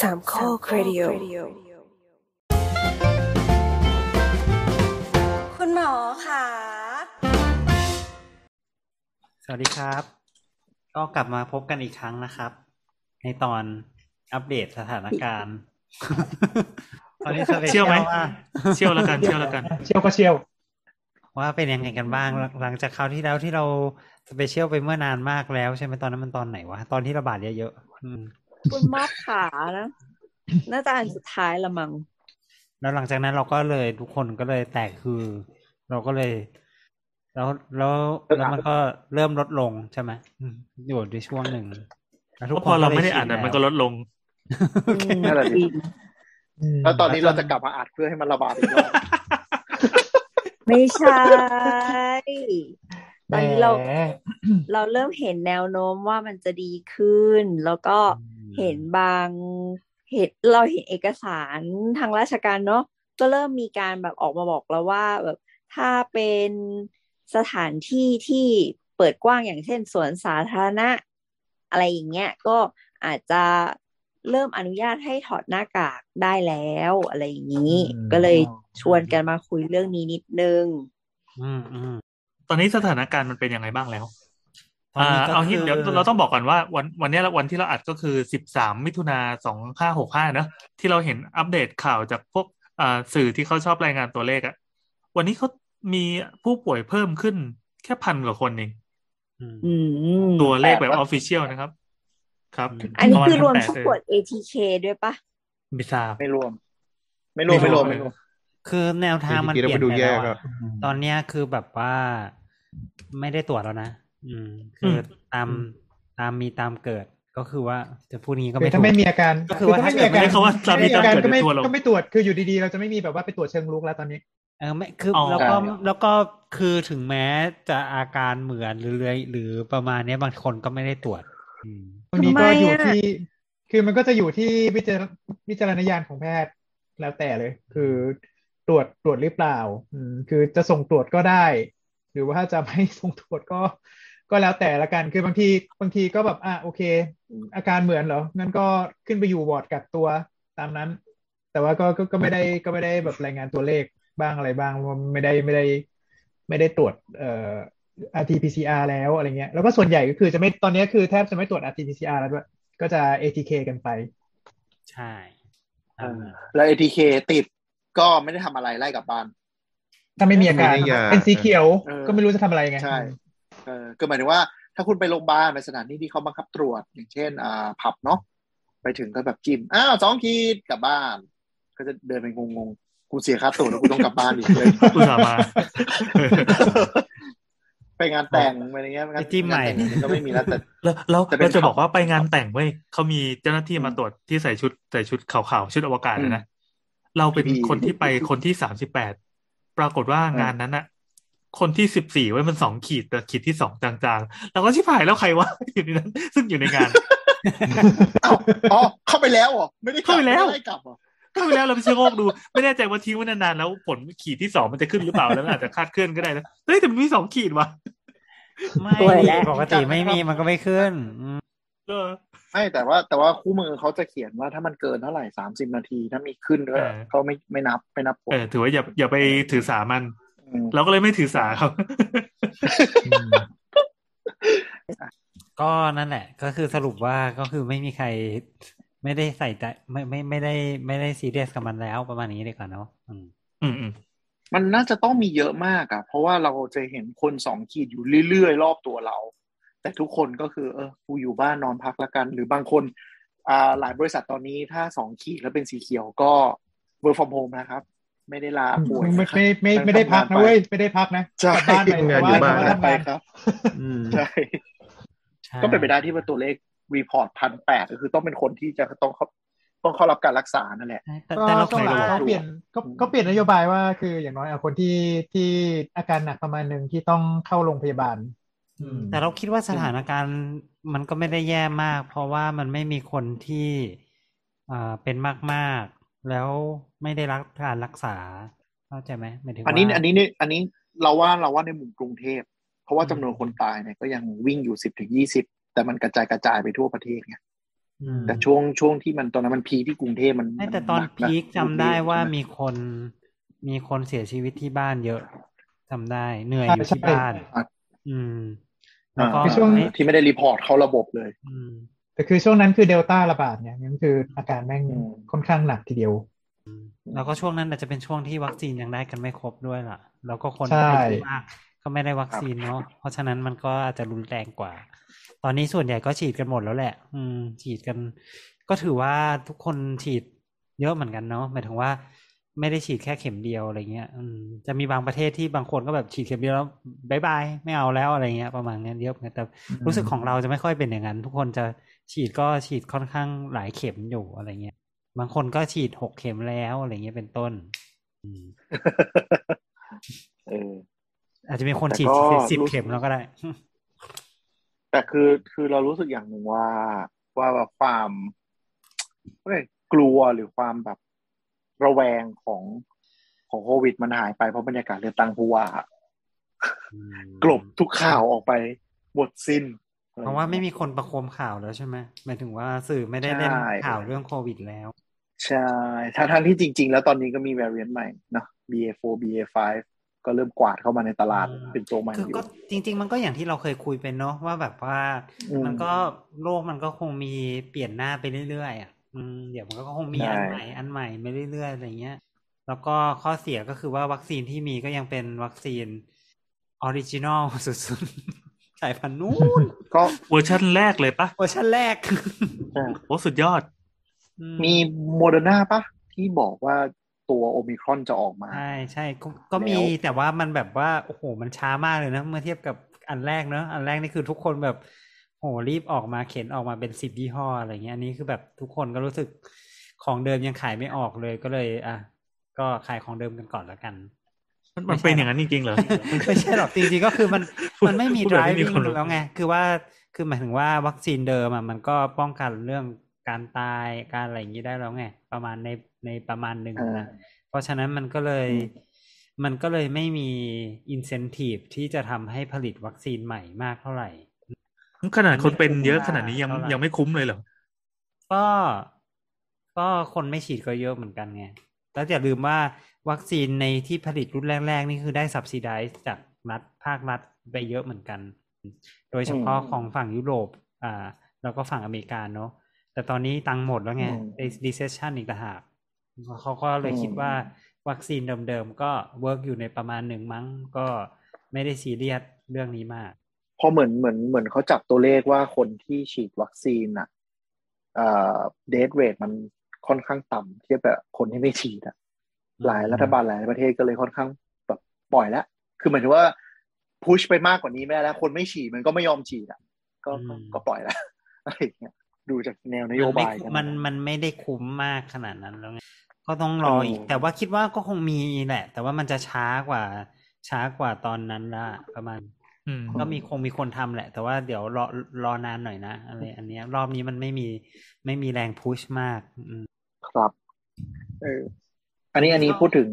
สามข้อครดิโอคุณหมอค่ะ สวัสดีครับ ก็กลับมาพบกันอีกครั้งนะครับ ในตอนอัปเดตสถานการณ์ ตอนนี้สเปเชี่ยวไหมว่าเชี่ยวแล้วกันเชี่ยวแล้วกัน เชี่ยวก็เชี่ยว ว่าเป็นยังไงกันบ้างหลังหลังจากคราวที่แล้วที่เราสเปเชียลไปเมื่อนานมากแล้วใช่ไหมตอนนั้นมันตอนไหนวะตอนที่ระบาดเยอะๆอืม คุณมอบขานะ น่าจะอันสุดท้ายละมั้งแล้วหลังจากนั้นเราก็เลยทุกคนก็เลยแตกคือ เราก็เลย แล้วแล้วแล้วมันก็เริ่มลดลงใช่ไหมอืมอยู่ในช่วงหนึ่งแล้วเพราะพอเราไม่ได้อ่านอะมันก็ลดลงนั่นแหละดิอืมแล้วตอนนี้เราจะกลับมาอัดเพื่อให้มันระบาดอีกรอบไม่ใช่ ตอนนี้เราแหมเราเริ่มเห็นแนวโน้มว่ามันจะดีขึ้น แล้วก็ เห็นบางเห็นเราเห็นเอกสารทางราชการเนาะก็เริ่มมีการแบบออกมาบอกแล้วว่าแบบถ้าเป็นสถานที่ที่เปิดกว้างอย่างเช่นสวนสาธารณะ อะไรอย่างเงี้ยก็อาจจะเริ่มอนุญาตให้ถอดหน้ากากได้แล้วอะไรอย่างนี้ ก็เลยชวนกันมาคุยเรื่องนี้นิดนึง อืมอืมตอนนี้สถานการณ์มันเป็นยังไงบ้างแล้วตอนอ่านี้ก็ เอางี้คือเดี๋ยวเราต้องบอกก่อนว่าวันวันนี้วันที่เราอัดก็คือสิบสามมิถุนาสองห้าหกห้าเนอะที่เราเห็นอัปเดตข่าวจากพวกอ่าสื่อที่เขาชอบรายงานตัวเลขอะวันนี้เขามีผู้ป่วยเพิ่มขึ้นแค่พันกว่าคนเองอืมอืมตัวเลขแบบออฟฟิเชียลนะครับ ครับ อันนี้คือรวมปะาณผู้1,800ป่วย ATK ด้วยปะไม่ทราบไม่รวม ไม่รวมไม่รวมไม่รวมคือแนวทางมันจริงๆเปลี่ยนแล้วมันดูไปแย่แล้วก็อะตอนเนี้ยคือแบบว่าไม่ได้ตรวจแล้วนะ อืมคืออตามตามมีตามเกิดก็คือว่าจะพูดงี้ก็คือไม่ถ้าถูกไม่มีอาการก็คือว่าถ้าไม่มีถ้าเกิดอาการไม่ได้คำว่าตามมีตามเกิดก็ไม่เดี๋ยวทัวร์ลงก็ไม่ตรวจคืออยู่ดีๆ เราจะไม่มีแบบว่าไปตรวจเชิงลุกแล้วตอนนี้เออไม่คือออแล้วก็ใช่แล้วก็คือถึงแม้จะอาการเหมือนหรือเลยหรือประมาณเนี้ยบางคนก็ไม่ได้ตรวจอืมตรงนี้ก็ทำไมอยู่อะที่ คือมันก็จะอยู่ที่วิจารวิจารณญาณของแพทย์แล้วแต่เลย คือตรวจตรวจหรือเปล่า อืมคือจะส่งตรวจก็ได้ หรือว่าถ้าจะไม่ส่งตรวจก็ ก็แล้วแต่ละกันคือบางทีบางทีก็แบบอะโอเค อาการเหมือนเหรองั้นก็ขึ้นไปอยู่วอร์ดกักตัวตามนั้น แต่ว่าก็ก็ก็ไม่ได้ก็ไม่ได้แบบรายงานตัวเลขบ้างอะไรบ้างเพราะไม่ได้ไม่ได้ ไม่ได้ตรวจเอ่อ RT-PCR แล้วอะไรเงี้ยแล้วก็ส่วนใหญ่ก็คือจะไม่ตอนนี้คือแทบจะไม่ตรวจ RT-PCR แล้วด้วยก็จะ ATK กันไป ใช่เออแล้ว ATK ติดก็ไม่ได้ทำอะไรไล่กลับบ้าน ถ้าไม่มีอาการไม่ได้ยาเป็นสีเขียวเออก็ไม่รู้จะทำอะไรไงใช่ เออก็หมายถึงว่าถ้าคุณไปโรงพยาบาลในสถานที่ที่เขาบังคับตรวจ อย่างเช่นอ่าผับเนาะไปถึงก็แบบจิ้มอ้าวสองขีดกลับบ้าน ก็จะเดินไปงงๆกูเสียค่าตั๋วแล้วกูต้องกลับบ้านอีกเลยอุตส่าห์มาไปงานแต่งอะไรเงี้ยงานไปจิ้มใหม่งานแต่งก็ไม่มีแล้วแต่แล้วเราจะเป็นเราจะบอกว่าไปงานแต่งเว้ยเขามีเจ้าหน้าที่มาตรวจที่ใส่ชุดใส่ชุดขาวๆชุดอวกาศเลยนะเราเป็นพี่คนที่ไปคนที่สามสิบแปดปรากฏว่างานนั้นอะ คนที่สิบสี่ไว้ยมันสองขีดแต่ขีดที่สองจางๆเราก็ชิบหายแล้วใครวะอยู่ในนั้น ซึ่งอยู่ในงานเอ้าอ๋อเข้าไปแล้วเหรอไม่ได้กลับเข้าไปแล้วม่ได้กลับเหรอเข้าไปแล้วเราไปเช็คโรคดู ไม่แน่ใจว่าทิ้งไว้นานๆแล้วผลขีดที่สองมันจะขึ้นหรือเปล่าแล้วมันอาจจะคาดเคลื่อนก็ได้นะเฮ้ยแต่มันมีสองขีดว่ะไม่สวยแล้วปกติไม่มีมันก็ไม่ขึ้นอืมเออไม่แต่ว่าแต่ว่าคู่มือเขาจะเขียนว่าถ้ามันเกินเท่าไหร่สามสิบนาที ถ้ามีขึ้นด้วยเออเขาไม่ไม่นับไม่นับผลเออถือว่าอย่าอย่าไปถือสามันม เราก็เลยไม่ถือสาเขาก็นั่นแหละ ก็คือสรุปว่าก็คือไม่มีใครไม่ได้ใส่ใจไม่ไม่ไม่ได้ไม่ได้ซีเรียสกับมันแล้วประมาณนี้ดีกว่าเนาะอืมอืมอืมมันน่าจะต้องมีเยอะมากอะเพราะว่าเราจะเห็นคนสองขีดอยู่เรื่อยๆ รอบตัวเรา แต่ทุกคนก็คือ เออกูอยู่บ้านนอนพักละกัน หรือบางคนอ่าหลายบริษัทตอนนี้ถ้าสองขีดแล้วเป็นสีเขียวก็ work from home นะครับ ไม่ได้ลาป่วยไม่นะครับไม่ไม่ไม่ได้พักนะเว้ยไม่ได้พักนะใช่กลับบ้านไปทำงานแต่ว่าอยู่บ้านแต่ว่าทำไปงานครับอืมใช่ใช่ก็เป็นไปได้ที่ว่าตัวเลขรีพอร์ตพันแปดก็คือต้องเป็นคนที่จะต้องเข้าต้องเข้ารับการรักษานั่นแหละใช่แต่ก็แต่เราก็คิดว่าเขาเปลี่ยนก็ก็เปลี่ยนนโยบายว่าคืออย่างน้อยเอาคนที่ที่อาการหนักประมาณหนึ่งที่ต้องเข้าโรงพยาบาลอืมแต่เราคิดว่าสถานการณ์มันก็ไม่ได้แย่มาก เพราะว่ามันไม่มีคนที่อ่าเป็นมากๆ แล้วไม่ได้รับการรักษาเข้าใจไหมหมายถึงอันนี้ว่าอันนี้นี่อันนี้เราว่าเราว่าในหมู่กรุงเทพ เพราะว่าจำนวนคนตายเนี่ยก็ยังวิ่งอยู่สิบถึงยี่สิบแต่มันกระจายกระจายไปทั่วประเทศไงอืมแต่ช่วงช่วงที่มันตอนนั้นมัน peak ที่กรุงเทพมันไม่แต่ตอนหกะ peak จำได้ว่าใช่ไหมีคนมีคนเสียชีวิตที่บ้านเยอะจำได้เหนื่อยใช่อยู่ที่ใช่บ้านอะอืมแล้วก็อ่าคือช่วงไม่ที่ไม่ได้ report เข้าระบบเลย อืม แต่คือช่วงนั้นคือเดลต้าระบาดเนี่ยงั้นคืออาการแม่งอืมค่อนข้างหนักทีเดียว แล้วก็ช่วงนั้นอาจจะเป็นช่วงที่วัคซีนยังได้กันไม่ครบด้วยล่ะ แล้วก็คนใช่ไทยที่มากก็ไม่ได้วัคซีนเนาะเพราะฉะนั้นมันก็อาจจะรุนแรงกว่า ตอนนี้ส่วนใหญ่ก็ฉีดกันหมดแล้วแหละ อืม ฉีดกัน ก็ถือว่าทุกคนฉีดเยอะเหมือนกันเนาะหมายถึงว่าไม่ได้ฉีดแค่เข็มเดียวอะไรเงี้ยอืมจะมีบางประเทศที่บางคนก็แบบฉีดเข็มเดียวแล้วบายบายไม่เอาแล้วอะไรเงี้ยประมาณเนี้ยเยอะเหมือนกันแต่รู้สึกของเราจะไม่ค่อยเป็นอย่างนั้น ทุกคนจะ ฉีดก็ฉีดค่อนข้างหลายเข็มอยู่อะไรเงี้ย บางคนก็ฉีดหกเข็มแล้วอะไรเงี้ยเป็นต้นอืมเอออาจจะมีคนฉีดแต่ก็สิบรู้สึกเข็มแล้วก็ได้ แต่คือคือเรารู้สึกอย่างหนึ่งว่าว่าแบบความเอ้ยกลัวหรือความแบบระแวงของของโควิดมันหายไปเพราะบรรยากาศเลือกตั้งผู้ว่ากลบทุกข่าวออกไปหมดสิ้น เพราะว่าไม่มีคนประโคมข่าวแล้วใช่ไหมหมายถึงว่าสื่อไม่ได้เล่นใช่ข่าวเรื่องโควิดแล้ว ใช่ทั้งทั้งที่จริง ๆ แล้วตอนนี้ก็มี variant ใหม่เนอะ BA4 BA5 ก็เริ่มกวาดเข้ามาในตลาดอืมเป็นตัวใหม่คืออยู่ก็จริง ๆ มันก็อย่างที่เราเคยคุยไปเนาะว่าแบบว่าอืมมันก็โลกมันก็คงมีเปลี่ยนหน้าไปเรื่อยๆอะอืมเดี๋ยวมันก็คงมีใช่อันใหม่อันใหม่ไปเรื่อยๆอะไรเงี้ย แล้วก็ข้อเสียก็คือว่าวัคซีนที่มีก็ยังเป็นวัคซีน original สุดๆ สายพันธุ์นู้นก็เวอร์ชันแรกเลยปะเวอร์ชันแรกโอ้สุดยอดอืมีโมเดอร์นาปะที่บอกว่าตัวโอมิครอนจะออกมา ใช่ใช่ก็ก็มีแล้วแต่ว่ามันแบบว่า โอ้โห มันช้ามากเลยนะ เมื่อเทียบกับอันแรกเนอะอันแรกนี่คือทุกคนแบบโหรีบออกมาเข็นออกมาเป็นสิบยี่ห้ออะไรเงี้ยอันนี้คือแบบทุกคนก็รู้สึกของเดิมยังขายไม่ออกเลยก็เลย อะ ก็ขายของเดิมกันก่อนแล้วกัน มันมันเป็นอย่างนั้นจริงๆเหรอไม่ใช่หรอกจริงๆก็คือมันพูดมันไม่มีพูดแบบไม่มี driving ความรู้แล้วไงคือว่าคือหมายถึงว่าวัคซีนเดิมอะมันก็ป้องกันเรื่องการตายการอะไรอย่างนี้ได้แล้วไงประมาณในในประมาณหนึ่งอ่านะเพราะฉะนั้นมันก็เลยมันก็เลยไม่มี incentive ที่จะทำให้ผลิตวัคซีนใหม่มากเท่าไหร่ ขนาดคนเป็นเยอะขนาดนี้ยังเท่าไหร่ยังไม่คุ้มเลยเหรอก็ก็คนไม่ฉีดก็เยอะเหมือนกันไง แล้วอย่าลืมว่าวัคซีนในที่ผลิตรุ่นแรก ๆ นี่คือได้ subsidize จากรัฐภาครัฐไปเยอะเหมือนกัน โดยเฉพาะอืมของฝั่งยุโรปอ่าแล้วก็ฝั่งอเมริกาเนาะแต่ตอนนี้ตังค์หมดแล้วไงอืมใน recession อีกต่างหากเขาก็เลยอืมคิดว่าวัคซีนเดิมๆก็ work อยู่ในประมาณหนึ่งมั้งก็ไม่ได้ซีเรียสเรื่องนี้มาก พอเหมือนเหมือนเหมือนเขาจับตัวเลขว่าคนที่ฉีดวัคซีนอะเอ่อ death rate มัน ค่อนข้างต่ำเทียบกับคนที่ไม่ฉีดอะหลายรัฐบาลหลายประเทศก็เลยค่อนข้างแบบปล่อยแล้วคือหมายถึงว่าพุชไปมากกว่านี้ไม่ได้แล้ว คนไม่ฉีดมันก็ไม่ยอมฉีดอะ ก็ก็อืมก็ปล่อยแล้วอะไรอย่างเงี้ยดูจากแนวนโยบายมันกัไม่มันมันไม่ได้คุ้มมากขนาดนั้นแล้วไงก็ต้องรออีกเออแต่ว่าคิดว่าก็คงมีแหละ แต่ว่ามันจะช้ากว่า ช้ากว่าตอนนั้นละประมาณอืมก็มีคงมีคนทำแหละ แต่ว่าเดี๋ยวรอรอนานหน่อยนะอะไร อันเนี้ย รอบนี้มันไม่มีไม่มีแรงพุชมาก อืมค รับเอออันนี้อันนี้พูดถึง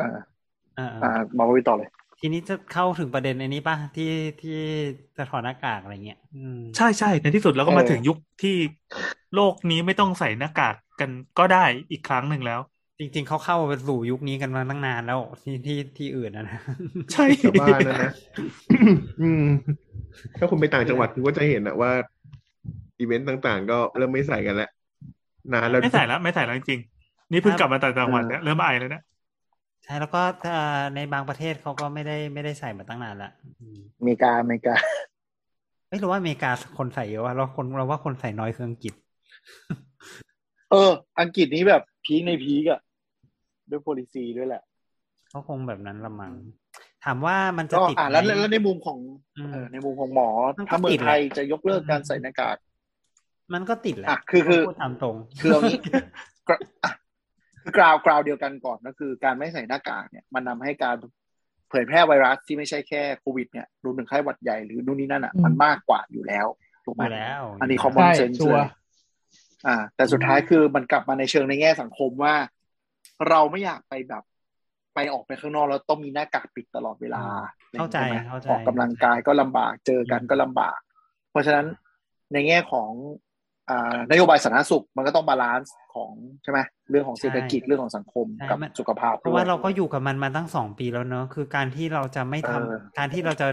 อ่าอ่าอ่ามาวิต่อเลย ทีนี้จะเข้าถึงประเด็นอันนี้ป่ะที่ที่จะถอดหน้ากากอะไรเงี้ยอืมใช่ใช่ในที่สุดเราก็มาเออถึงยุคที่โลกนี้ไม่ต้องใส่หน้ากากกันก็ได้อีกครั้งหนึ่งแล้ว จริง ๆ เขาเข้าไปสู่ยุคนี้กันมาตั้งนานแล้วที่ที่ที่อื่นนะนะใช่ชาวบ้านนะนะอืมถ้าคุณไปต่างจังหวัดคุณก็จะเห็นอะว่าอีเวนต์ต่างๆ ก็เริ่มไม่ใส่กันแล้ว นานแล้วไม่ใส่แล้ว ไม่ใใส่แล้วจริงๆนี่เพิ่งกลับมาต่างจังหวัดเนี่ยเริ่มอายแล้วเนี่ยใช่แล้วก็ถ้าในบางประเทศเขาก็ไม่ได้ไม่ได้ใส่มาตั้งนานละอืมอเมริกาอเมริกาไม่รู้ว่าอเมริกาคนใส่เยอะว่าเราคนเราว่าคนใส่น้อยคืออังกฤษ เออ อังกฤษนี้แบบพีคในพีกอะด้วย policy ด้วยแหละเขาคงแบบนั้นละมังถามว่ามันจะก็ติดอ่าแล้วไหมแล้วในมุมของอืมเออในมุมของหมอมันก็ถ้าเมือติงดแหละไทยจะยกเลิกการใส่หน้ากาก มันก็ติดแหละอะคือคือพูดตามตรง คือเอางี้กระอะคือกราวกราวเดียวกันก่อนก็คือ การไม่ใส่หน้ากากเนี่ย มันนำให้การเผยแพร่ไวรัสที่ไม่ใช่แค่โควิดเนี่ยรวมถึงไข้หวัดใหญ่หรือนู่นนี่นั่นอะอืมมันมากกว่าอยู่แล้วถูกไหมอยู่แล้วอันนี้ยู่ common ใช่ sense ชัวเลร์ยอ่า แต่สุดท้ายคือมันกลับมาในเชิงในแง่สังคมว่า เราไม่อยากไปแบบ ไปออกไปข้างนอกแล้วต้องมีหน้ากากปิดตลอดเวลา เข้าใจไหมเข้าใจออกกำลังกายก็ลำบากเจอกันก็ลำบาก เพราะฉะนั้นในแง่ของอ่า นโยบายสาธารณสุขมันก็ต้อง balance ของใช่ไหมเรื่องของเศรษฐกิจเรื่องของสังคมใช่กับมันสุขภาพเพราะว่าด้วยเราก็อยู่กับมันมาตั้งสองปีแล้วเนอะคือการที่เราจะไม่ทำเออการที่เราจะ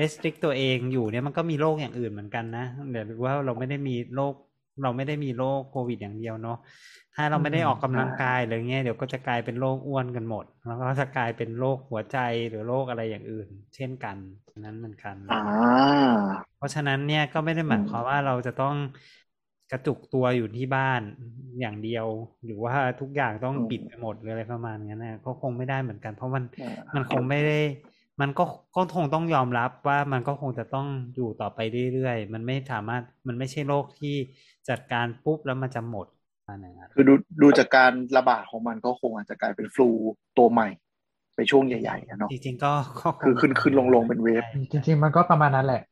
restrict ตัวเองอยู่เนี่ยมันก็มีโรคอย่างอื่นเหมือนกันนะเดี๋ยวว่าเราไม่ได้มีโรคเราไม่ได้มีโรคโควิดอย่างเดียวเนาะถ้าเราไม่ได้ออกกำลังกายหรือเงี้ยเดี๋ยวก็จะกลายเป็นโรคอ้วนกันหมด แล้วก็จะกลายเป็นโรคหัวใจหรือโรคอะไรอย่างอื่น เช่นกันนั้นเหมือนกันอ่าเพราะฉะนั้นเนี่ยก็ไม่ได้หมายความว่าเราจะต้อง กระจุกตัวอยู่ที่บ้านอย่างเดียว หรือว่าทุกอย่างต้องอืมปิดไปหมดหรืออะไรประมาณนั้นนะก็คงไม่ได้เหมือนกัน เพราะมันอ่ามันคงไม่ได้ มันก็ก็คงต้องยอมรับว่ามันก็คงจะต้องอยู่ต่อไปเรื่อยๆ มันไม่สามารถมันไม่ใช่โรคที่จัดการปุ๊บแล้วมันจะหมดอะไรอย่างเงี้ยคือดูดูจากการระบาดของมันก็คงอาจจะกลายเป็นฟลูตัวใหม่ ไปช่วงใหญ่ๆอะเนาะจริงๆก็ก็งคือขึ้นขึ้นลงลงเป็นเวฟจริง ๆ มันก็ประมาณนั้นแหละ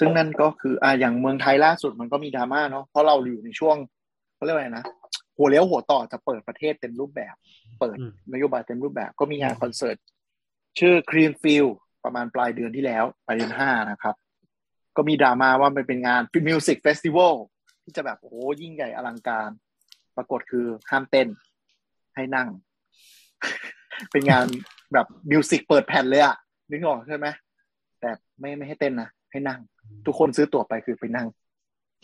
ซึ่งนั่นก็คืออ่าอย่างเมืองไทยล่าสุดมันก็มีดราม่าเนาะเพราะเราอยู่ในช่วงเขาเรียกว่าไรนะหัวเลี้ยวหัวต่อจะเปิดประเทศเต็มรูปแบบ เปิดมนโยบายเต็มรูปแบบ ก็มีงานคอนเสิร์ตชื่อ Greenfield ประมาณปลายเดือนที่แล้วปลายเดือนห้านะครับ ก็มีดราม่าว่ามันเป็นงาน music festival ที่จะแบบโอ้โหยิ่งใหญ่อลังการ ปรากฏคือห้ามเต้น ให้นั่ง เป็นงานแบบ music เปิดแผ่นเลยอะนึกออกใช่ไหมแต่ไม่ไม่ให้เต้นนะให้นั่ง ทุกคนซื้อตั๋วไปคือไปนั่ง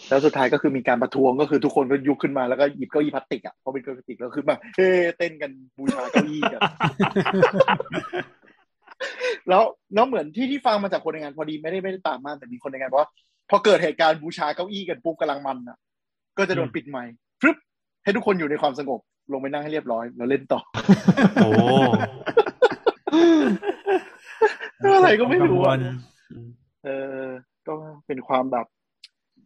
แล้วสุดท้ายก็คือมีการประท้วงก็คือทุกคนก็ลุกขึ้นมาแล้วก็หยิบเก้าอี้พลาสติกอะเพราะเป็นเก้าอี้พลาสติกแล้วขึ้นมาเฮ้เต้นกันบูชาเก้าอี้กันแล้วแล้วเหมือนที่ที่ฟังมาจากคนในงานพอดีไม่ได้ไม่ได้ตามมากแต่มีคนในงานบอกว่าพอเกิดเหตุการณ์บูชาเก้าอี้กันปุ๊บกำลังมันอะ ก็จะโดนปิดไมค์ฟึบให้ทุกคนอยู่ในความสงบ ลงไปนั่งให้เรียบร้อย แล้วเล่นต่อ โอ้อะไรก็ไม่รู้กังวอะลเออ ก็เป็นความแบบ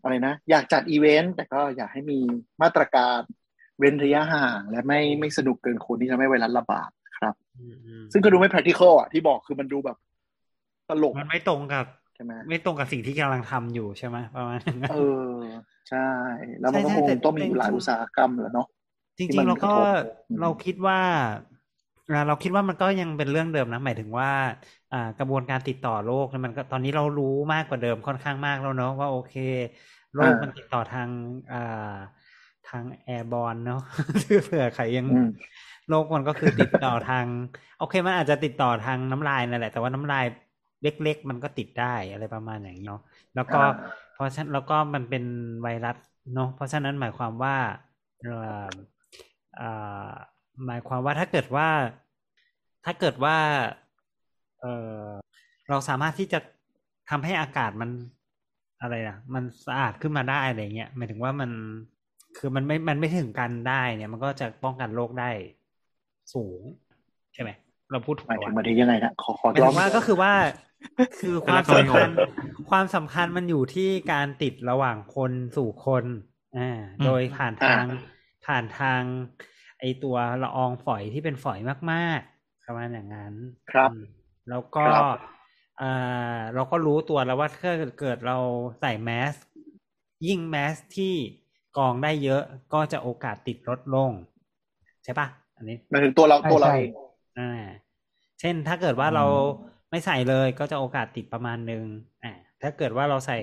อะไรนะ อยากจัดอีเวนต์แต่ก็อยากให้มีมาตรการเว้นระยะห่างและไม่ไม่สนุกเกินคนที่จะไม่ไวรัสระบาดครับอืมอืมซึ่งก็ดูไม่ practical อะที่บอกคือมันดูแบบตลกมันไม่ตรงกับใช่ไหมไม่ตรงกับสิ่งที่กำลังทำอยู่ใช่ไหมประมาณนั้นเออ ใช่ แล้วมันก็ใช่คงใช่แต่ต้องมีอยู่หลายอุตสาหกรรมแหล้วเนาะจที่ริมังนๆเราก็กระทบอืมเราคิดว่าอ่า เราคิดว่ามันก็ยังเป็นเรื่องเดิมนะหมายถึงว่าอ่ากระบวนการติดต่อโรคเนี่ยมันก็ตอนนี้เรารู้มากกว่าเดิมค่อนข้างมากแล้วเนาะว่าโอเคโรคมันติดต่อทางอ่าทางแอร์บอลเนาะเผื่อใครยังอืมโรคมันก็คือติดต่อทาง โอเคมันอาจจะติดต่อทางน้ำลายนั่นแหละ แต่ว่าน้ำลายเล็กๆ มันก็ติดได้อะไรประมาณอย่างนี้เนาะแล้วก็อ่าเพราะฉะนั้นแล้วก็มันเป็นไวรัสเนาะเพราะฉะนั้นหมายความว่าเอ่อเอ่อ หมายความว่าถ้าเกิดว่า ถ้าเกิดว่า เออเราสามารถที่จะทำให้อากาศมันอะไรนะมันสะอาดขึ้นมาได้อะไรเงี้ยหมายถึงว่ามันคือมันไม่ มันไม่ถึงกันได้เนี่ย มันก็จะป้องกันโรคได้สูง ใช่ไหมเราพูดถูกหมายปะถึงวะมาที่ยังไงนะขอขอหมายลถึองงว่าก็คือว่า คือความสำคัญความสำคัญมันอยู่ที่การติดระหว่างคนสู่คนอ่าโดยผ่านทางผ่านทาง ไอตัวละอองฝอยที่เป็นฝอยมากๆประมาณอย่างนั้นครับอืมแล้วก็ครับอ่าเราก็รู้ตัวแล้วว่าถ้าเกิดเราใส่แมสยิ่งแมสที่กรองได้เยอะก็จะโอกาสติดลดลง ใช่ปะอันนี้หมายถึงตัวเราใช่ตัวเราใช่เองอ่าเช่นถ้าเกิดว่าเราไม่ใส่เลยก็จะโอกาสติดประมาณหนึ่งอ่าถ้าเกิดว่าเราใส่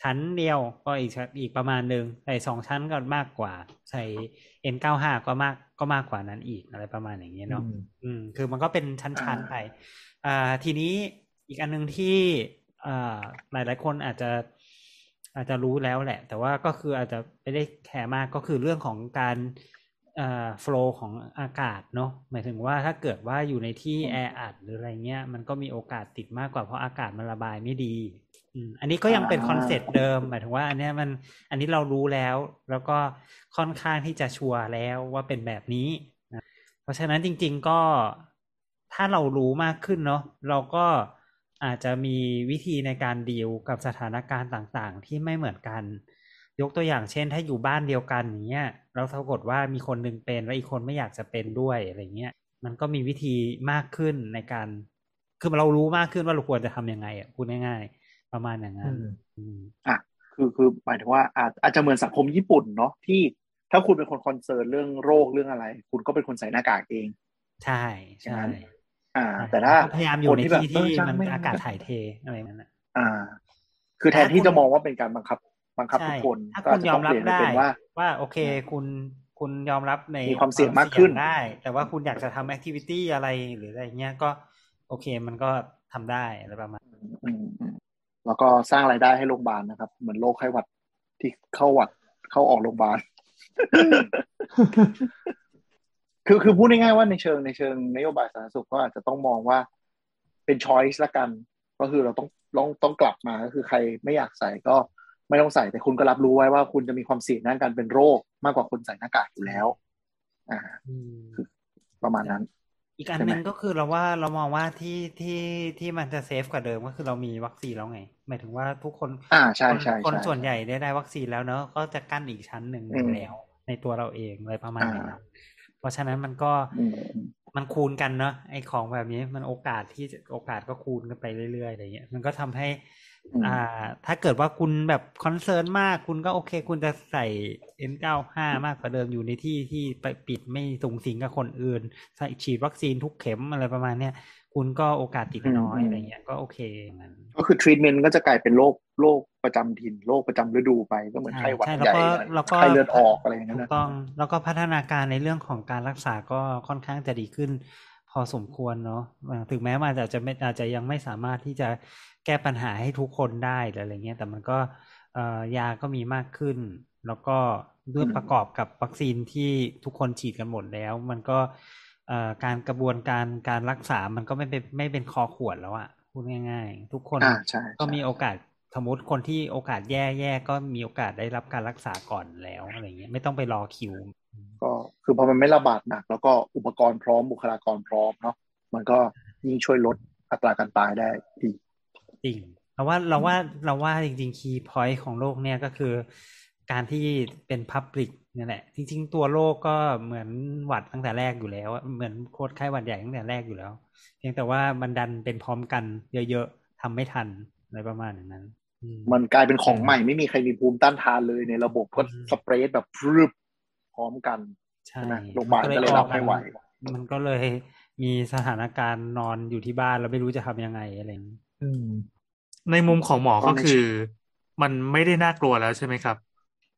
ชั้นเดียวก็อีกชั้นอีกประมาณหนึ่งใส่สองชั้นก็มากกว่า ใส่ N95 ก็มากก็มากกว่านั้นอีกอะไรประมาณอย่างเงี้ยเนาะอืมอืมคือมันก็เป็นชั้นๆไปอ่าทีนี้อีกอันหนึ่งที่อ่าหลายๆคนอาจจะอาจจะรู้แล้วแหละ แต่ว่าก็คืออาจจะไม่ได้แคร์มากก็คือเรื่องของการเอ่อ flow ของอากาศเนาะหมายถึงว่าถ้าเกิดว่าอยู่ในที่แออัดหรืออะไรเงี้ยมันก็มีโอกาสติดมากกว่าเพราะอากาศมันระบายไม่ดี อันนี้ก็ยังเป็น concept เดิมหมายถึงว่า อันนี้มันอันนี้เรารู้แล้ว แล้วก็ค่อนข้างที่จะชัวร์แล้วว่าเป็นแบบนี้นะเพราะฉะนั้นจริง ๆก็ถ้าเรารู้มากขึ้นเนาะเราก็อาจจะมีวิธีในการดีลกับสถานการณ์ต่างๆ ที่ไม่เหมือนกัน ยกตัวอย่างเช่น ถ้าอยู่บ้านเดียวกันอย่างเงี้ยแล้วปรากฏว่ามีคนหนึงเป็นแล้วอีกคนไม่อยากจะเป็นด้วยอะไรเงี้ยมันก็มีวิธีมากขึ้นในการคือเรารู้มากขึ้นว่าเราควรจะทำยังไงอะพูดง่ายๆ ประมาณอย่างนั้นอืมอืมอะคือคือหมายถึงว่าอาจอาจจะเหมือนสังคมญี่ปุ่นเนาะที่ถ้าคุณเป็นคน concern เรื่องโรคเรื่องอะไร คุณก็เป็นคนใส่หน้ากากเอง ใช่ใช่อ่า แต่ถ้าพยายามอยู่ในคนที่ที่แบบที่เออช่างมันไม่อากาศถ่ายเทอะไรนั้นนะอ่า คือแทนที่จะมองว่าเป็นการบังคับ บังคับใช่ทุกคนถ้าคุณยอมรับได้ก็อาจจะยอต้องรัเปบลี่ยนให้เป็นว่า ว่าโอเคคุณคุณยอมรับในมีความเสี่ยงมากขึ้นได้ แต่ว่าคุณอยากจะทำ activity อะไรหรืออะไรเงี้ยก็ โอเคมันก็ทำได้อะไรประมาณอืมอืม แล้วก็สร้างรายได้ให้โรงพยาบาลนะครับ เหมือนโรคไข้หวัดที่เข้าหวัดเข้าออกโรงพยาบาล คือคือพูดง่ายๆว่าในเชิงในเชิงนโยบายสาธารณสุขก็อาจจะต้องมองว่าเป็นช้อยส์ละกัน ก็คือเราต้องต้องต้องกลับมาก็คือใครไม่อยากใส่ก็ไม่ต้องใส่แต่คุณก็รับรู้ไว้ว่าคุณจะมีความเสี่ยงด้านการเป็นโรคมากกว่าคนใส่หน้ากากอยู่แล้ว อ่าประมาณนั้น อีกอันใช่ไหมหนึ่งก็คือเราว่าเรามองว่าที่ที่ที่มันจะ safe กว่าเดิมก็คือเรามีวัคซีนแล้วไง หมายถึงว่าทุกคนอ่าใช่คนใช่คนใช่ส่วนใหญ่ได้ได้วัคซีนแล้วเนอะก็จะกั้นอีกชั้นหนึ่งอืมแล้ว ในตัวเราเองอะไรประมาณอ่านั้นเพราะฉะนั้นมันก็อืมอืมมันคูณกันเนอะไอของแบบนี้มันโอกาสที่จะโอกาสก็คูณกันไปเรื่อยๆอะไรเงี้ยมันก็ทำให้ อืมอ่า ถ้าเกิดว่าคุณแบบ concern มากคุณก็โอเค คุณจะใส่ N95 มากกว่าเดิมอยู่ในที่ที่ไปปิดไม่สูงสิงกับคนอื่น ใส่ฉีดวัคซีนทุกเข็มอะไรประมาณเนี้ยคุณก็โอกาสติดน้อยอะไรเงี้ยก็โอเคอย่างนั้นก็คือทรีทเมนต์ก็จะกลายเป็นโรคโรคประจำถิ่นโรคประจำฤดูไปก็เหมือนใช่ไข้หวัดใช่ใหญ่แล้วก็อะไรแล้วก็ไข้เลือดออกอะไรอย่างเงี้ยถูนะกต้องแล้วก็พัฒนาการในเรื่องของการรักษาก็ค่อนข้างจะดีขึ้น พอสมควรเนาะอ่าถึงแม้มันอาจจะไม่อาจจะยังไม่สามารถที่จะแก้ปัญหาให้ทุกคนได้หรืออะไรเงี้ย แต่มันก็เอ่อยาก็มีมากขึ้น แล้วก็ด้วยประกอบกับวัคซีนที่ทุกคนฉีดกันหมดแล้ว มันก็เอ่อการกระบวนการการรักษา มันก็ไม่เป็นไม่เป็นคอขวดแล้วอะพูดง่าย ๆ ทุกคนอ่าใช่ก็ใช่มีโอกาสสมมติคนที่โอกาสแย่ๆก็มีโอกาสได้รับการรักษาก่อนแล้วอะไรเงี้ยไม่ต้องไปรอคิว ก็คือพอมันไม่ระบาดหนัก แล้วก็อุปกรณ์พร้อมบุคลากรพร้อมเนาะมันก็ยิ่งช่วยลดอัตราการตายได้ดีจริงเราว่าเราว่าเราว่าจริงๆคีย์พอยต์ของโลกเนี่ยก็คือ การที่เป็นพับ l ิ c นี่แหละ จริง ๆ ตัวโลกก็เหมือนหวัดตั้งแต่แรกอยู่แล้วอะเหมือนโคตรไข้หวัดใหญ่ตั้งแต่แรกอยู่แล้ว เพียงแต่ว่ามันดันเป็นพร้อมกันเยอะๆทำไม่ทันอะไรประมาณอย่างนั้นอืมมันกลายเป็นของใหม่ไม่มีใครมีภูมิต้านทานเลยในระบบก็อืมสเปรย์แบบพรึบ พร้อมกันใช่ใช่ไหมโรงพยาบาลก็เลยรับไม่ไหว มันก็เลยมีสถานการณ์นอนอยู่ที่บ้านแล้วไม่รู้จะทำยังไงอะไรอย่างนี้อืมในมุมของหมอก็ก็ไม่คือ มันไม่ได้น่ากลัวแล้วใช่ไหมครับ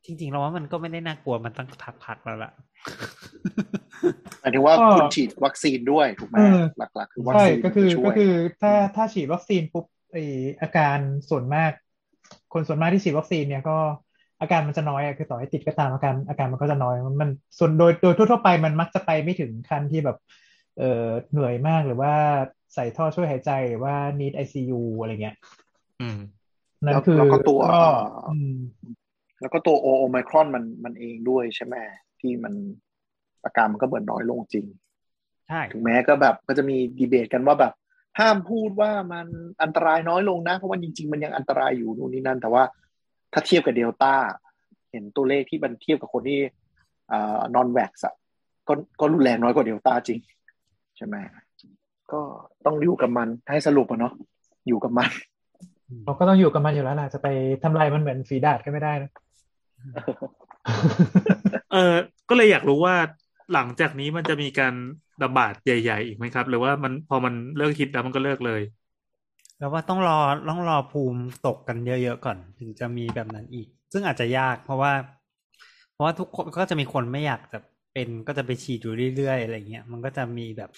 จริงๆเราว่ามันก็ไม่ได้น่ากลัวมันตั้งพักๆแล้วล่ะหมายถึงว่าก็คุณฉีดวัคซีนด้วยถูกไหมเออหลักๆ คือวัคใช่ซีนก็คือช่วยก็คือถ้าถ้าฉีดวัคซีนปุ๊บไออาการส่วนมาก คนส่วนมากที่ฉีดวัคซีนเนี่ยก็ อาการมันจะน้อยอะคือต่อให้ติดก็ตามอาการอาการมันก็จะน้อยมันมันส่วนโดยโดยทั่วๆไปมันมักจะไปไม่ถึงขั้นที่แบบเออเหนื่อยมากหรือว่าใส่ท่อช่วยหายใจหรือว่า need ICU อะไรเงี้ยอืมนั่แล้นวคือแล้วก็ตัวก็เอ่อออืมแล้วก็ตัวโอโอไมครอนมันมันเองด้วยใช่ไหมที่มันอาการมันก็เหมือนน้อยลงจริงใช่ถึงแม้ก็แบบก็จะมีดีเบตกันว่าแบบ ห้ามพูดว่ามันอันตรายน้อยลงนะ เพราะว่าจริง ๆ มันยังอันตรายอยู่นู่นนี่นั่น แต่ว่า ถ้าเทียบกับเดลต้าเห็นตัวเลขที่มันเทียบกับคนที่อ่านอนแวกซ์อะก็ก็รุนแรงน้อยกว่าเดลต้าจริง ใช่ไหมก็ต้องอยู่กับมันให้สรุปอะเนาะอยู่กับมันเราก็ต้องอยู่กับมันอยู่แล้วล่ะจะไปทำลายมันเหมือนฝีดาดก็ไม่ได้นะเออก็เลยอยากรู้ว่าหลังจากนี้มันจะมีการระบาดใหญ่ ๆ อีกไหมครับ หรือว่ามันพอมันเลิกคิดแล้วมันก็เลิกเลย แล้วว่าต้องรอต้องรอภูมิตกกันเยอะๆก่อน ถึงจะมีแบบนั้นอีก ซึ่งอาจจะยาก เพราะว่า เพราะว่าทุกคนก็จะมีคนไม่อยากจะเป็นก็จะไปฉีดอยู่เรื่อยๆอะไรเงี้ยมันก็จะมีแบบ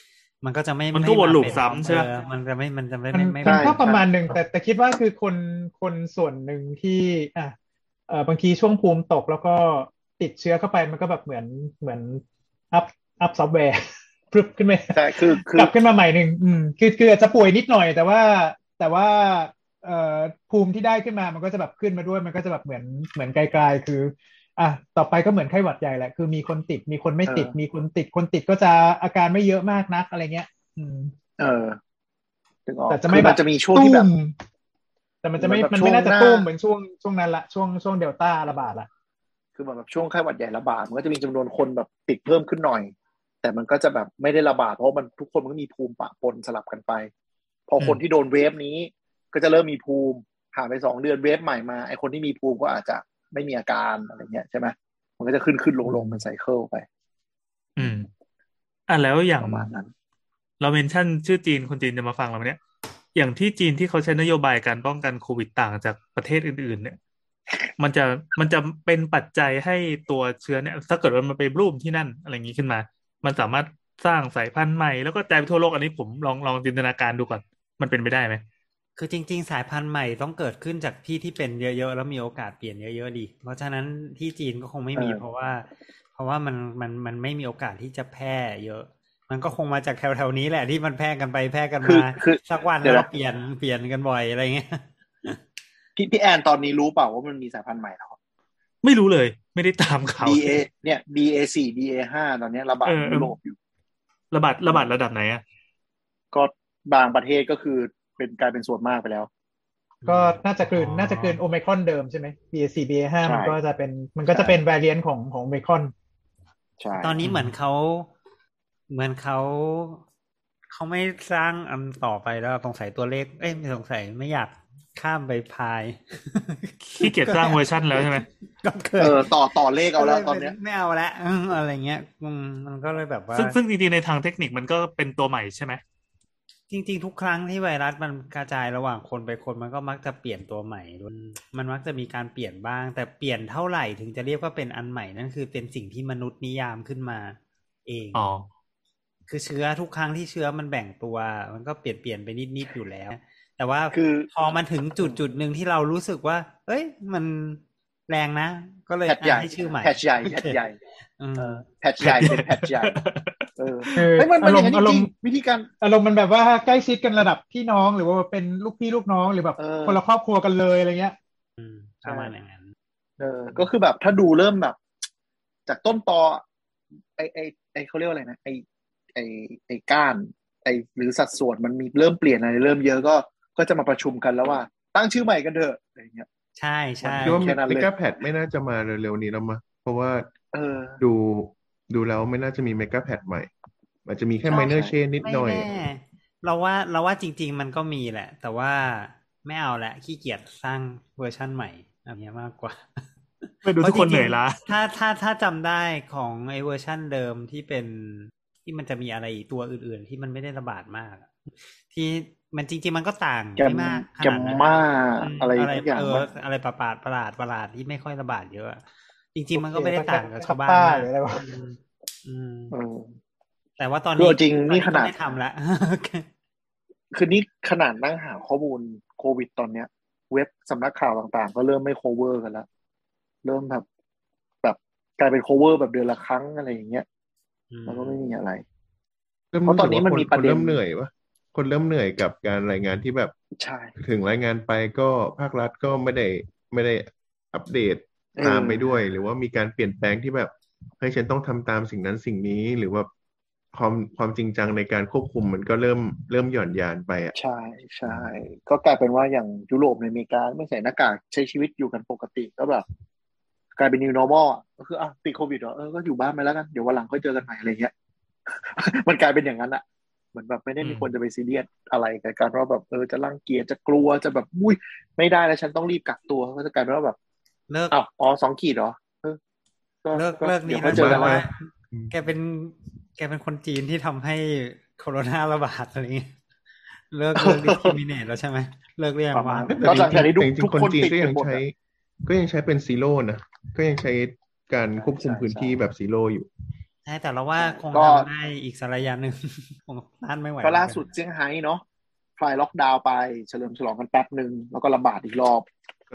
มันก็จะไม่มันก็วน loop เป็นซ้ำใช่ไหมเออมันจะไม่มันจะไม่มันไม่มันไม่ก็ประมาณหนึ่งแต่แต่คิดว่าคือคนคนส่วนหนึ่งที่อะเออบางทีช่วงภูมิตกแล้วก็ติดเชื้อเข้าไปมันก็แบบเหมือนเหมือน up up ซอฟต์แวร์พรึบขึ้นมาใช่คือคืกอลับขึ้นมาใหม่หนึ่งอืมคือคืออาจจะป่วยนิดหน่อย แต่ว่า แต่ว่าเอ่อภูมิที่ได้ขึ้นมามันก็จะแบบขึ้นมาด้วย มันก็จะแบบเหมือนเหมือนไกลๆ คืออะต่อไปก็เหมือนไข้หวัดใหญ่แหละ คือมีคนติดมีคนไม่ติดเออมีคนติดคนติดก็จะอาการไม่เยอะมากนักอะไรเงี้ย อืม เออถึงออกแต่จะไม่คือแบมับนจะมีช่วงที่แบบตุ้มแต่มันจะไม่เหมือนแบบมันไม่น่าจะช่วงหน้าตุ้มเหมือนช่วงช่วงนั้นละช่วงช่วงเดลต้าระบาดละคือเหมือนแบบช่วงไข้หวัดใหญ่ระบาดมันก็จะมีจำนวนคนแบบติดเพิ่มขึ้นหน่อย แต่มันก็จะแบบไม่ได้ระบาดเพราะมันทุกคนมันก็มีภูมิปะปนสลับกันไป พอคนที่โดนเวฟนี้ ก็จะเริ่มมีภูมิผ่านไปสองเดือนเวฟใหม่มาไอคนที่มีภูมิก็อาจจะไม่มีอาการอะไรเงี้ยใช่ไหมมันก็จะขึ้นขึ้นลงลงเป็นไซเคิลไป อืม อะแล้วอย่างประมาณนั้น เราเมนชั่นชื่อจีนคนจีนจะมาฟังเราไหมเนี่ยอย่างที่จีนที่เขาใช้นโยบายการป้องกันโควิดต่างจากประเทศอื่น ๆ เนี่ย มันจะมันจะเป็นปัจจัยให้ตัวเชื้อเนี่ย ถ้าเกิดว่ามันไปรูมที่นั่นอะไรอย่างนี้ขึ้นมา มันสามารถสร้างสายพันธุ์ใหม่แล้วก็กลายไปทั่วโลกอันนี้ผมลองลองจินตนาการดูก่อน มันเป็นไปได้ไหมคือจริง ๆ สายพันธุ์ใหม่ต้องเกิดขึ้นจากที่ที่เป็นเยอะๆแล้วมีโอกาสเปลี่ยนเยอะๆดี เพราะฉะนั้นที่จีนก็คงไม่มีเออเพราะว่า เพราะว่ามันมันมันไม่มีโอกาสที่จะแพร่เยอะ มันก็คงมาจากแถวๆนี้แหละที่มันแพร่กันไปแพร่กันคือมาคือสักวันเดี๋ยวเรานะเปลี่ยนเปลี่ยนกันบ่อยอะไรเงี้ยพี่พี่แอนตอนนี้รู้เปล่าว่ามันมีสายพันธุ์ใหม่แล้วไม่รู้เลย ไม่ได้ตามข่าว BA เนี่ย BA สี่ BA ห้าตอนเนี้ยระบาดเออในยุโรปอยู่ ระบาดระบาดระดับไหนอะก็ บางประเทศก็คือเป็นกลายเป็นส่วนมากไปแล้ว ก็น่าจะเกินอ๋อน่าจะเกินโอ i ครอนเดิมใช่ไหม BA4 BA5 ใช่มันก็จะเป็นมันก็จะเป็น variant ของของโอ i ครอนใช่ตอนนี้เหมือนเขาเหมือนเขาเขาไม่สร้างอันต่อไปแล้วสงสัยตัวเลข เอ้ยไม่สงสัยไม่อยากข้ามไปพายขี้เกียจสร้างเวอร์ชันแล้วใช่ไหมก็เคยเออต่อต่อเลขเอาแล้วตอนเนี้ยไม่เอาละอืมอะไรเงี้ยอืมมันก็เลยแบบว่า ซึ่งซึ่งจริงๆในทางเทคนิคมันก็เป็นตัวใหม่ใช่ไหม จริง ๆ ทุกครั้งที่ไวรัสมันกระจายระหว่างคนไปคนมันก็มักจะเปลี่ยนตัวใหม่มันมันมักจะมีการเปลี่ยนบ้าง แต่เปลี่ยนเท่าไหร่ถึงจะเรียกว่าเป็นอันใหม่นั่นคือเป็นสิ่งที่มนุษย์นิยามขึ้นมา เองอ๋อคือเชื้อทุกครั้งที่เชื้อมันแบ่งตัว มันก็เปลี่ยนเปลี่ยนไปนิดๆอยู่แล้ว แต่ว่าคือพอมันถึงจุดจุดหนึ่งที่เรารู้สึกว่า เอ้ย มันแรงนะ ก็เลยแพทใหญ่ให้ชื่อใหม่แพทใหญ่โอแพเคทใหญ่อืมเออ แพทใหญ่เป็นแพทใหญ่เออคือเฮ้ยมันมันอาอรย่ามงณ์นั้นอาจรมริงณ์ๆวิธีการอารมณ์มันแบบว่าใกล้ชิดกันระดับพี่น้องหรือว่าเป็นลูกพี่ลูกน้องหรือแบบเออคนละครอบครัวกันเลยอะไรเงี้ยอืมประมาณอย่างนั้นเออ ก็คือแบบถ้าดูเริ่มแบบ จากต้นตอไอไอไอเขาเรียกว่าอะไรนะไอไอไอก้าน ไอหรือสัดส่วนมันมีเริ่มเปลี่ยนอะไรเริ่มเยอะก็ก็จะมาประชุมกันแล้วว่า ตั้งชื่อใหม่กันเถอะอะไรเงี้ยใช่ใช่คิดว่าแค่นั้นเลยเมกาแพไม่น่าจะมาเร็วๆนี้แล้วมั้ง เพราะว่าเออดูดูแล้วไม่น่าจะมี mega patch ใหม่ อาจจะมีแค่ใช่ไม่เชนนิดไม่หน่อยแน่เราว่าเราว่าจริง ๆ มันก็มีแหละ แต่ว่าไม่เอาละขี้เกียจสร้างเวอร์ชั่นใหม่แบบนี้มากกว่าไม่ดูทุกคนเหนื่อยล้าถ้าถ้าถ้าจำได้ของไอเวอร์ชันเดิมที่เป็นที่มันจะมีอะไรอีกตัวอื่น ๆ ที่มันไม่ได้ระบาดมากอะที่มันจริง ๆ มันก็ต่างแกมไม่มากขแกนาดมนั้นมาอืมอะไรอะไรทุกอย่างเออว่าอะไรประหลาดประหลาดประหลาดที่ไม่ค่อยระบาดเยอะอะ จริงๆมันก็ไม่ได้ต่างกับชาวบ้านป้มากหรืออะไรวะอืมอืมเออแต่ว่าตอนคือนี้เอาจริงนี่ขนาดไม่ทำละคือนี่ขนาดนั่งหาข้อมูลโควิดตอนเนี้ย เว็บสำนักข่าวต่างๆ ก็เริ่มไม่ cover กันแล้วเริ่มแบบแบบกลายเป็น cover แบบเดือนละครั้งอะไรอย่างเงี้ยมันก็ไม่มีอะไรเริ่มเพราะตอนนี้สึกว่มันมีคประเด็นคนเริ่มเหนื่อยวะคนเริ่มเหนื่อยกับการรายงานที่แบบใช่ถึงรายงานไปก็ภาครัฐก็ไม่ได้ไม่ได้อัปเดตเออ ตามไปด้วย หรือว่ามีการเปลี่ยนแปลงที่แบบเฮ้ยฉันต้องทำตามสิ่งนั้นสิ่งนี้ หรือว่าความความจริงจังในการควบคุมมันก็เริ่มเริ่มหย่อนยานไปอะใช่ใช่ก็กลายเป็นว่าอย่างยุโรปในอเมริกาไม่ใส่หน้ากากใช้ชีวิตอยู่กันปกติก็แบบกลายเป็น new normal อะก็คืออะติดโควิดเหรอเออก็อยู่บ้านไปแล้วกันเดี๋ยววันหลังค่อยเจอกันใหม่อะไรเงี้ย มันกลายเป็นอย่างนั้นอะเหมือนแบบไม่ได้มีคนจะไปซีเรียสอะไรกับการว่าแบบเออจะรังเกียจจะกลัวจะแบบอุ้ยไม่ได้แล้วฉันต้องรีบกักตัวก็จะกลายเป็นว่าแบบ เลิกอ้าวอ๋อสองขีดเหรอเออเลิกเลิกเดี๋นี้ยวแล้ค่อวยเจอกันเพราะใหม่ว่าแกเป็นแกเป็นคนจีนที่ทำให้โคโรนาระบาดอะไรเงี้ยเลิกเลิกดิสคิมิเนตแล้วใช่ไหมเลิกเรียกประมาว่าณแต่ก็จหลังจากนี้ริงๆทุกแต่จริงๆคนคนจีนติดก็กัยันงหมดใช้อะก็ยังใช้เป็นซีโร่นะก็ยังใช้การควบคุมใช่พื้นที่ใช่แบบซีโร่อยู่ใช่แต่เราว่าคงก็ทำได้อีกสักระยะหนึ่งคงต้านไม่ไหวก็ล่าสุดเซี่ยงไฮ้เนาะคลายล็อกดาวน์ไปเฉลิมฉลองกันแป๊บหนึ่งแล้วก็ระบาดอีกรอบ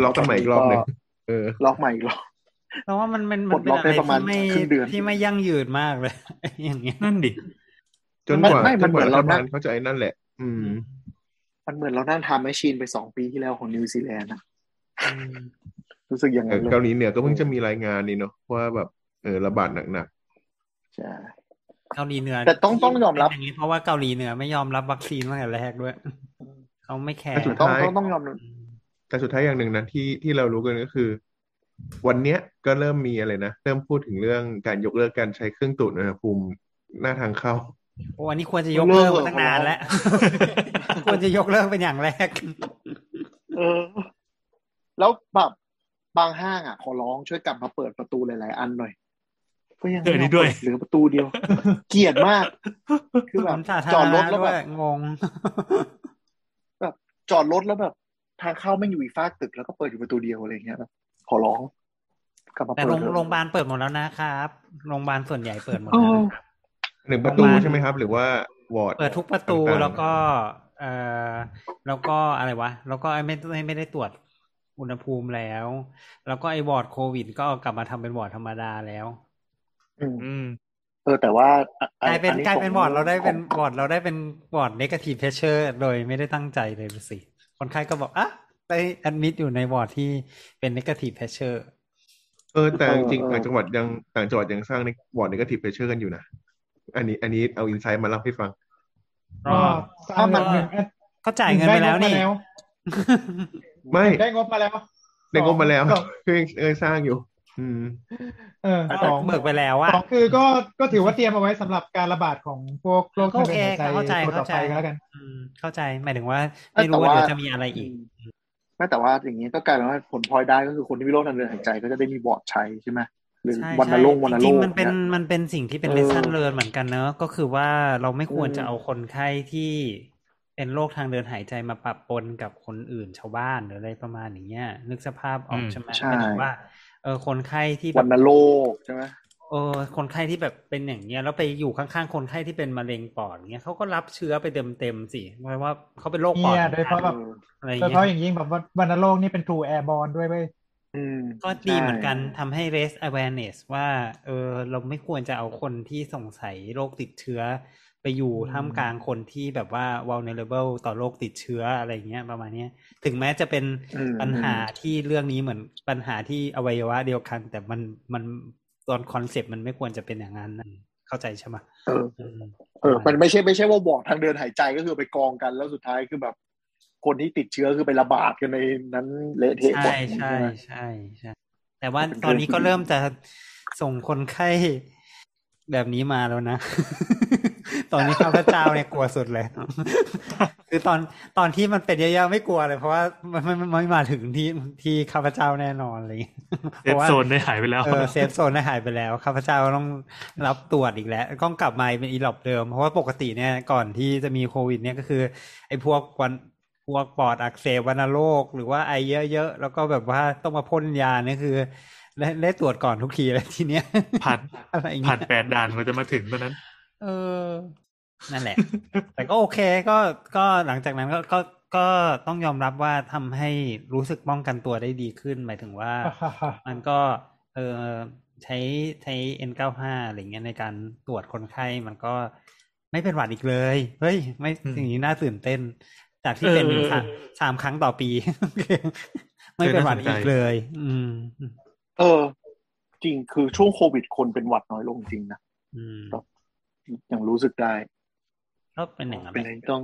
ล็อกกันใหม่อีกรอบหนึ่ง เออล็อกใหม่อีกรอบเราว่ามันมันปลมันดเป็นล็อกอะไรได้ประมาณที่ไม่ครึ่งเดือนที่ไม่ยั่งยืนมากเลยอย่างเงี้ยนั่นดิจนกว่าไม่ไม่จนกว่ามันเหมือนรัเราฐบาลนั่งเขาจะไอ้นั่นแหละ อืม มันเหมือนเรานั่งทำแมชชีนไปสองปีที่แล้วของนิวซีแลนด์นะอืมรู้สึกอย่างเอนั้อนเลยเกาหลีเหนือก็เพิ่งจะมีรายงานนี่เนาะว่าแบบเออระบาดหนักใช่เกาหลีเหนือแต่ต้องต้องยอมรับเป็นอย่างนี้เพราะว่าเกาหลีเหนือไม่ยอมรับวัคซีนตั้งแต่แรกด้วยเขาไม่แคร์แต่สุดต้องท้ายต้องต้องยอมรับๆ แต่สุดท้ายอย่างหนึ่งนะที่ที่เรารู้กันก็คือ วันเนี้ยก็เริ่มมีอะไรนะเริ่มพูดถึงเรื่องการยกเลิกการใช้เครื่องตรวจอุณหภูมิหน้าทางเข้าโอ้อันนี้ควรจะยกเลิกมาตั้งนานแล้ว ควรจะยกเลิกเป็นอย่างแรกเออแล้วแบบบางห้างอะ ขอร้องช่วยกลับมาเปิดประตูหลาย ๆ อันหน่อยก็ยังเออนี่ด้วยเหลือประตูเดียว เกลียดมาก คือสาธารณะด้วย แบบจอดรถแล้วแบบงงแบบจอดรถแล้วแบบ ทางเข้าไม่อยู่อีกฟากตึก แล้วก็เปิดอยู่ประตูเดียวอะไรเงี้ยแบบขอร้องกลับมาเปิดเถอะ แต่โรงโรงพยาบาลเปิดหมดแล้วนะครับโรงพยาบาลส่วนใหญ่เปิดหมดแล้วนะ เออหนึ่งประตูโรงพยาบาลใช่ไหมครับ หรือว่าวอร์ดเปิดทุกประตูต่างๆแล้วก็ เอ่อแล้วก็อะไรวะ แล้วก็ไอ้ไม่ไม่ไม่ได้ตรวจอุณหภูมิแล้ว แล้วก็ไอ้วอร์ดโควิด ก็เอากลับมาทำเป็นวอร์ดธรรมดาแล้ว อืมอืมเออแต่ว่าอะกลายเป็นอะกลายเป็นของวอร์ดเราได้เป็นของวอร์ดเราได้เป็น ward negative pressure โดยไม่ได้ตั้งใจเลยดูสิ คนไข้ก็บอกอะไป admit อยู่ในวอร์ดที่เป็น negative pressure เออแต่จริงๆต่างจังหวัดยังต่างจังหวัดยังสร้างใน ward negative pressure กันอยู่นะอันนี้ อันนี้เอา insight มาเล่าให้ฟังก็สร้างแบบหนึ่งก็จ่ายเงินไปแล้วนี่ได้งบมาไม่ได้งบมาแล้วได้งบมาแล้วสองคือเออสร้างอยู่ อืมเออก็สองเบิกไปแล้วอะสองคือก็ก็ถือว่าเตรียมเอาไว้สำหรับการระบาดของพวกโรคก็ทาโองเคเดินหายใจเข้าใจตัวต่อเข้าใจไปก็แล้วกันอืมเข้าใจหมายถึงว่าไม่รู้ว่าเดี๋ยวจะมีอะไรอีกไม่แต่ว่าอย่างนี้ก็กลายเป็นว่าผลพลอยได้ก็คือคนที่มีโรคทางเดินหายใจก็จะได้มีบอร์ดใช้ใช่ไหมหรือใช่วันใช่ละโรควันละจโรริงคๆมันเป็นยมันเป็นสิ่งที่เป็นเออเลสันเรียนเหมือนกันเนอะก็คือว่าเราไม่ควรอืมจะเอาคนไข้ที่เป็นโรคทางเดินหายใจมาปะปนกับคนอื่นชาวบ้านหรืออะไรประมาณอย่างเงี้ยนึกสภาพออกอืมใช่ไหมใช่หมายถึงว่า เออคนไข้ที่แบวับนละโรคใช่ไหมเออคนไข้ที่แบบเป็นอย่างเงี้ยแล้วไปอยู่ข้างๆคนไข้ที่เป็นมะเร็งปอดเงี้ยเขาก็รับเชื้อไปเต็มๆสิเพราะว่าเขาเป็นโรคปอดเนี่ยโดยเฉพาะแบบอะไรโดยเฉเงี้พาะยอย่างยิ่งแบบว่าวันโรคนี่เป็น true airborne ด้วยเว้ยอืมก็ดีเหมือนกันใช่ทำให้ raise awareness ว่า เออเราไม่ควรจะเอาคนที่สงสัยโรคติดเชื้อ ไปอยู่อืมท่ามกลางคนที่แบบว่า vulnerable ต่อโรคติดเชื้ออะไรเงี้ยประมาณเนี้ยถึงแม้จะเป็นอืมปัญหาที่เรื่องนี้เหมือนปัญหาที่อวัยวะเดียวกัน แต่มันมันตอนคอนเซปต์มันไม่ควรจะเป็นอย่างนั้นนะเข้าใจใช่ไหมเอออืมเออ มันไม่ใช่ไม่ใช่ว่าบอร์ดทางเดินหายใจก็คือไปกองกันแล้วสุดท้ายคือแบบ คนที่ติดเชื้อคือไประบาดกันในนั้นเละเทะหมดใช่ใช่ไหมใช่ใช่แต่ว่าเป็นตอนนี้ก็เรื่องที่เริ่มจะส่งคนไข้แบบนี้มาแล้วนะ ตอนนี้ข้าพเจ้าเนี่ยกลัวสุดเลย คือตอนตอนที่มันเป็นเยอะๆไม่กลัวเลย เพราะว่ามันไม่ไม่ไม่มาถึงที่ที่ข้าพเจ้าแน่นอนอะไรอย่างเลย safe zone ได้หายไปแล้วเออ safe zone ได้หายไปแล้วข้าพเจ้าต้องรับตรวจอีกแล้วต้องกลับมาเป็นอีหรอบเดิม เพราะว่าปกติเนี่ยก่อนที่จะมีโควิด เนี่ยก็คือไอ้พวกวันพวกปอดอักเสบวัณโรคหรือว่าไอเยอะๆแล้วก็แบบว่าต้องมาพ่นยาเนี่ยคือได้ได้ตรวจก่อนทุกทีเลยทีเนี้ยผ่านอะไรอย่างผ่าเงี้นยแปดด่านกว่าจะมาถึงตอนนั้น เออ นั่นแหละ แต่ก็โอเคก็ก็หลังจากนั้นก็ก็ก็ต้องยอมรับว่าทำให้รู้สึกป้องกันตัวได้ดีขึ้น หมายถึงว่า มันก็เออใช้ใช้ N95 อะไรเงี้ยในการตรวจคนไข้มันก็ไม่เป็นหวัดอีกเลย เฮ้ย ไม่อืมสิ่งนี้น่าตื่นเต้น จากที่เป็นเออเออสามสามครั้งต่อปี ไม่เป็นหวัดอีกเลย อืม เออ จริงคือช่วงโควิดคนเป็นหวัดน้อยลงจริงนะอืมยังรู้สึกได้ ก็เป็นอย่างนั้นเป็นแหอะไรละที่ต้อง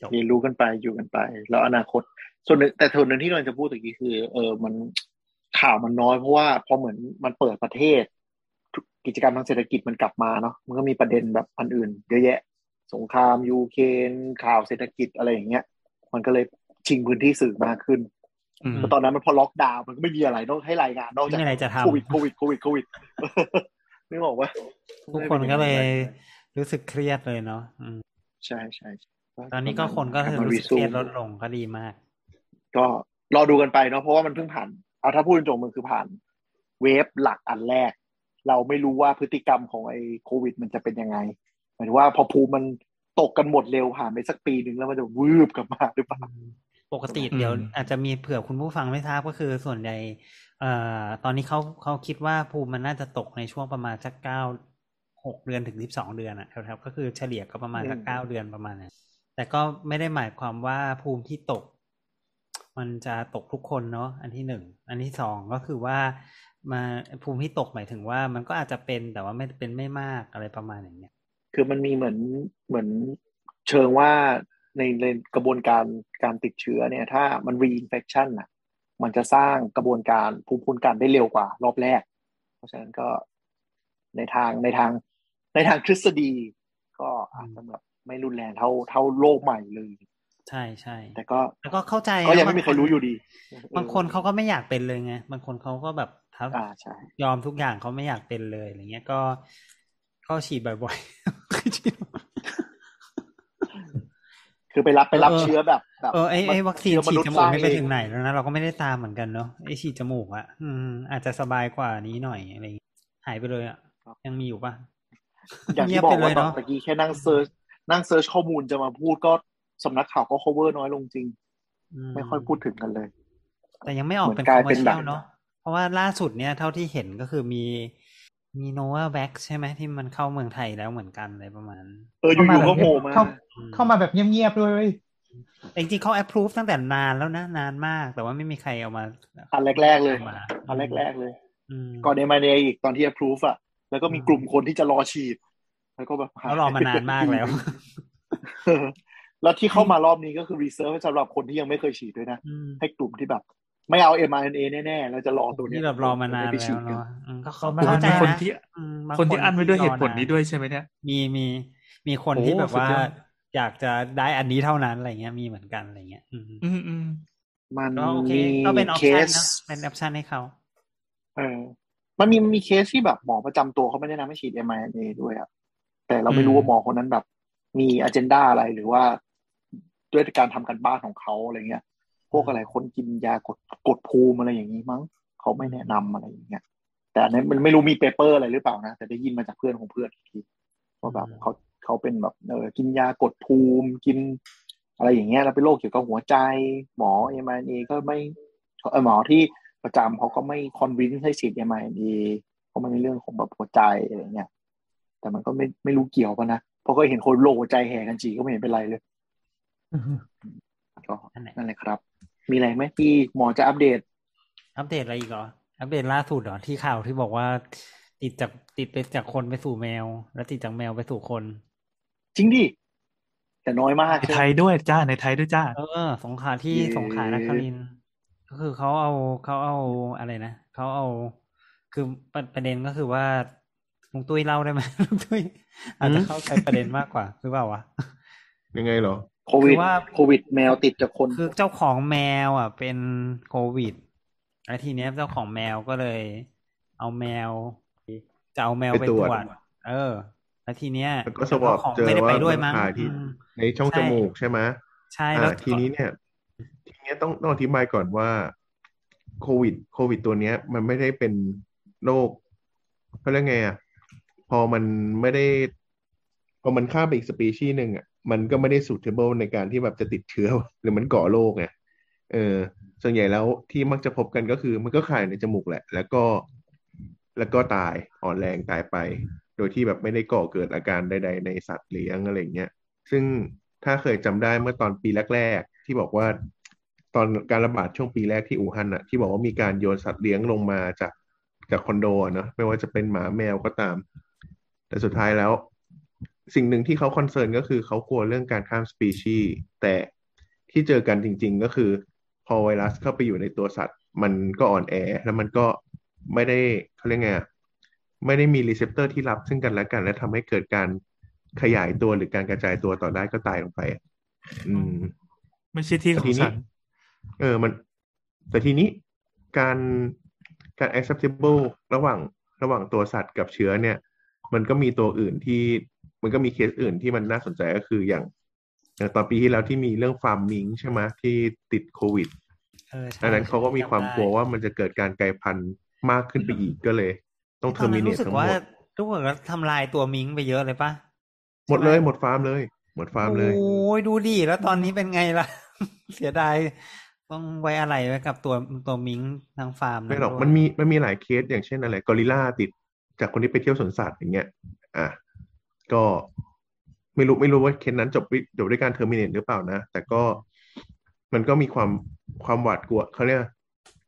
จบเรียนรู้กันไปอยู่กันไป แล้วอนาคต ส่วนหนึ่งแต่ส่วนหนึ่งที่เราจะพูดตะกี้คือ เออมันข่าวมันน้อยเพราะว่าพอเหมือนมันเปิดประเทศทุกกิจกรรมทางเศรษฐกิจมันกลับมาเนาะมันก็มีประเด็นแบบอันอื่นเยอะแยะ สงครามยูเครนข่าวเศรษฐกิจอะไรอย่างเงี้ย มันก็เลยชิงพื้นที่สื่อมากขึ้นอืมแต่ตอนนั้นมันพอล็อกดาวน์มันก็ไม่มีอะไรต้องให้รายงานนอกจากไม่มีอะไรจะทำโควิดโควิดโควิดโควิดนึกออกว่าทุกคนก็เลย รู้สึกเครียดเลยเนาะอืมใช่ใช่ใช่ตอนนี้ก็คนก็ลับมารู้สึกเครียด resume ลดลงก็ดีมาก ก็รอดูกันไปเนาะเพราะว่ามันเพิ่งผ่านเอาถ้าพูดตรงๆมันคือผ่าน เวฟหลักอันแรก เราไม่รู้ว่าพฤติกรรมของไอ้โควิด มันจะเป็นยังไงหมายถึงว่าพอภูมิมันตกกันหมดเร็วผ่านไปสักปีหนึ่งแล้วมันจะวืบกลับมาหรือเปล่าปกติอืมเดี๋ยวอาจจะมีเผื่อคุณผู้ฟังไม่ทราบก็คือส่วนใหญ่เอ่อตอนนี้เขาเขาคิดว่าภูมิมันน่าจะตกในช่วงประมาณสักเก้า หกเดือนถึงสิบสองเดือนอะแถวๆก็คือเฉลี่ยก็ประมาณสักอืมเก้าเดือนประมาณนั้นแต่ก็ไม่ได้หมายความว่าภูมิที่ตก มันจะตกทุกคนเนาะอันที่หนึ่งอันที่สองก็คือว่ามาภูมิที่ตกหมายถึงว่ามันก็อาจจะเป็นแต่ว่าไม่เป็นไม่มากอะไรประมาณอย่างเนี้ย คือมันมีเหมือนเหมือนเชิงว่าในในกระบวนการการติดเชื้อเนี่ย ถ้ามัน reinfection อะ มันจะสร้างกระบวนการภูมิคุ้มกันได้เร็วกว่ารอบแรก เพราะฉะนั้นก็ในทางในทาง ในทางทฤษฎี ก็อาจจะแบบไม่รุนแรงเท่าเท่าโรคใหม่เลย ใช่ใช่แต่ก็แล้วก็เข้าใจก็ยังนะไม่มีใครรู้อยู่ดี บางคนเขาก็ไม่อยากเป็นเลยไงบางคนเขาก็แบบทับอ่าใช่ยอมทุกอย่างเขาไม่อยากเป็นเลยอะไรเงี้ยก็ก็ฉีดบ่อยๆคคือไปรับไปรับเชื้อแบบแบบเออไอไอวัคซีนเชื้อฉีดษย์จสมูกร้างนี่ไปเองถึงไหนแล้วนะเราก็ไม่ได้ตามเหมือนกันเนาะไอฉีดจมูกอะอืมอาจจะสบายกว่านี้หน่อยอะไรอย่างเงี้ยหายไปเลยอะยังมีอยู่ปะ อย่างที่บอกว่าตอน เงียที่บไปเลยเนาะตะกี้แค่นั่ง search นั่ง search ข้อมูลจะมาพูดก็สำนักข่าวก็ cover น้อยลงจริง ไม่ค่อยพูดถึงกันเลย แต่ยังไม่ออกเป็นเหมือนกลายคอมเมอเป็ร์นเชีแบยบลเนาะเพราะว่าล่าสุดเนี่ยเท่าที่เห็นก็คือมีมีโนวาแว็กใช่ไหมที่มันเข้าเมืองไทยแล้วเหมือนกันอะไรประมาณ เอออยู่ๆก็โผล่มาเข้าอืมเข้ามาแบบเงียบๆด้วยเว้ยแต่จริงๆเขา approve ตั้งแต่นานแล้วนะ นานมาก แต่ว่าไม่มีใครเอามาอันแรกๆเลยอามาอันแรกๆเลยอืมก่อนเอมาเนอีกตอนที่ approve อะ แล้วก็มีกลุ่มคนที่จะรอฉีด แล้วก็แบบเขารอมานานมากแล้วเออแล้วที่เข้ามารอบนี้ก็คือ reserve สำหรับคนที่ยังไม่เคยฉีดด้วยนะอืมให้กลุ่มที่แบบ ไม่เอา mRNA แน่ๆแล้วจะรอตัวเนี้ยที่แบบรอมานานไปแล้ฉีวดกันเนาะอืมก็รอมาเข้าใจมีคนนะที่อืมบางคนที่อั้นไว้ด้วยรเหตุผลนี้ด้วยใช่ไหมเนี่ย มีมีมีคนโอ้ที่แบบว่าสุดยอดอยากจะได้อันนี้เท่านั้นอะไรเงี้ยมีเหมือนกันอะไรเงี้ย อืมอืมอืมมันก็โอเคมีก็เป็น option นะเป็น option ให้เขาเออ มันมีมีเคสที่แบบหมอประจำตัวเขาไม่แนะนำให้ฉีด mRNA ด้วยอะแต่เราไม่รู้อืมว่าหมอคนนั้นแบบ มี agenda อะไรหรือว่า ด้วยการทำการบ้านของเขาอะไรเงี้ย พวกอะไรคนกินยากดกดภูมิอะไรอย่างนี้มั้งเขาไม่แนะนำอะไรอย่างเงี้ยแต่อันนี้มันไม่รู้มี paper อะไรหรือเปล่านะแต่ได้ยินมาจากเพื่อนของเพื่อนอีกทีว่าแบบอืมเขาเขาเป็นแบบเออกินยากดภูมิกิน อะไรอย่างเงี้ยแล้วเป็นโรคเกี่ยวกับหัวใจ หมอ m อ n a ก็ไม่เออหมอที่ ประจำเขาก็ไม่คอนวินให้ฉีด m อ n a เพราะมันในเรื่องของแบบหัวใจอะไรเงี้ยแต่มันก็ไม่ไม่รู้เกี่ยวปะนะเพราะก็เห็นคนโรคหัวใจแห่กันฉีดก็ไม่เห็นเป็นไรเลยก็นั่นแหละนั่นแหละครับ มีอะไรไหมที่หมอจะอัปเดต อัปเดตอะไรอีกเหรออัปเดตล่าสุดเหรอที่ข่าวที่บอกว่าติดจากติดไปจากคนไปสู่แมว แล้วติดจากแมวไปสู่คน จริงดิแต่น้อยมากในใช่ไทไหมยด้วยจ้าในไทยด้วยจ้าเออสงขลาที่เย้สงขลานครินทร์ ก็คือเขาเอาเขาเอาอะไรนะเขาเอา คือประประเด็นก็คือว่าลุงตุ้ยเล่าได้ไหมลุงตุ้ยอาจจะเข้าใจประเด็นมากกว่าหรือเปล่าวะยังไงเหรอโควิดคือว่าโควิดแมวติดจากคนคือเจ้าของแมว อะ เป็นโควิดแล้วทีเนี้ยเจ้าของแมวก็เลย เอาแมวจะเอาแมวไปไปตตรรววจจเออ แล้วทีเนี้ยแล้วก็สวอปจ้าของเจอไม่ได้ว่าไปด้วยมันมั้งถ่ายที่อืมในช่องใช่จมูกใช่ไหมใช่อ่าแล้วทีนี้เนี่ยที นี้ต้องต้องอธิบายก่อนว่าโควิด โควิด ตัวเนี้ย มันไม่ได้เป็นโรคเขาเรียกไงอะพอมันไม่ได้ พอมันข้ามไปอีกสปีชีส์หนึ่งอะมันก็ไม่ได้ suitable ในการที่แบบจะติดเชื้อหรือมันก่อโรคไงเออ ส่วนใหญ่แล้วที่มักจะพบกันก็คือ มันก็คายในจมูกแหละ แล้วก็แล้วก็ตายอ่อนแรงตายไป โดยที่แบบไม่ได้ก่อเกิดอาการใด ๆ ในสัตว์เลี้ยงอะไรเงี้ย ซึ่งถ้าเคยจำได้เมื่อตอนปีแรก ๆ ที่บอกว่า ตอนการระบาดช่วงปีแรกที่อู่ฮั่นอะที่บอกว่ามีการโยนสัตว์เลี้ยงลงมาจากจากคอนโดเนอะไม่ว่าจะเป็นหมาแมวก็ตาม แต่สุดท้ายแล้ว สิ่งหนึ่งที่เขาคอนเซิร์นก็คือเขากลัวเรื่องการข้ามสปีชีส์แต่ที่เจอกันจริง ๆ ก็คือ พอไวรัสเข้าไปอยู่ในตัวสัตว์ มันก็อ่อนแอ แล้วมันก็ไม่ได้เขาเรียกไงไม่ได้มี receptor ที่รับซึ่งกันและกัน และทำให้เกิดการขยายตัวหรือการกระจายตัวต่อได้ก็ตายลงไปอะอืม ไม่ใช่ที่ของฉัน เออมัน แต่ทีนี้การการ acceptable ระหว่างระหว่างตัวสัตว์กับเชื้อเนี่ย มันก็มีตัวอื่นที่มันก็มีเคสอื่นที่มันน่าสนใจก็คืออย่าง อย่างตอนปีที่แล้วที่มีเรื่องฟาร์มมิงใช่ไหมที่ติดโควิดเออใช่ดังนั้นเขาก็มีความกลัวว่ามันจะเกิดการกลายพันธุ์มากขึ้นไปอีกก็เลย ต้องเทตออนร์มินั้นเนตรู้สึกทั้งหว่ามดทุกคนก็ทำลายตัวมิงไปเยอะเลยปะหมดเลยหมดฟาร์มเลย หมดฟาร์มเลย โอ้ยดูดิแล้วตอนนี้เป็นไงล่ะ เสียดาย ต้องไว้อะไรไว้กับตัวตัวมิงทางฟาร์มไม่หรอกด้วยมันมีมันมีหลายเคสอย่างเช่นอะไรกอริลลาติดจากคนที่ไปเที่ยวสวนสัตว์อย่างเงี้ย อะก็ไม่รู้ไม่รู้ว่าเคสนั้นจบวิจบด้วยการ terminate หรือเปล่านะ แต่ก็มันก็มีความความหวาดกลัวเขาเรียก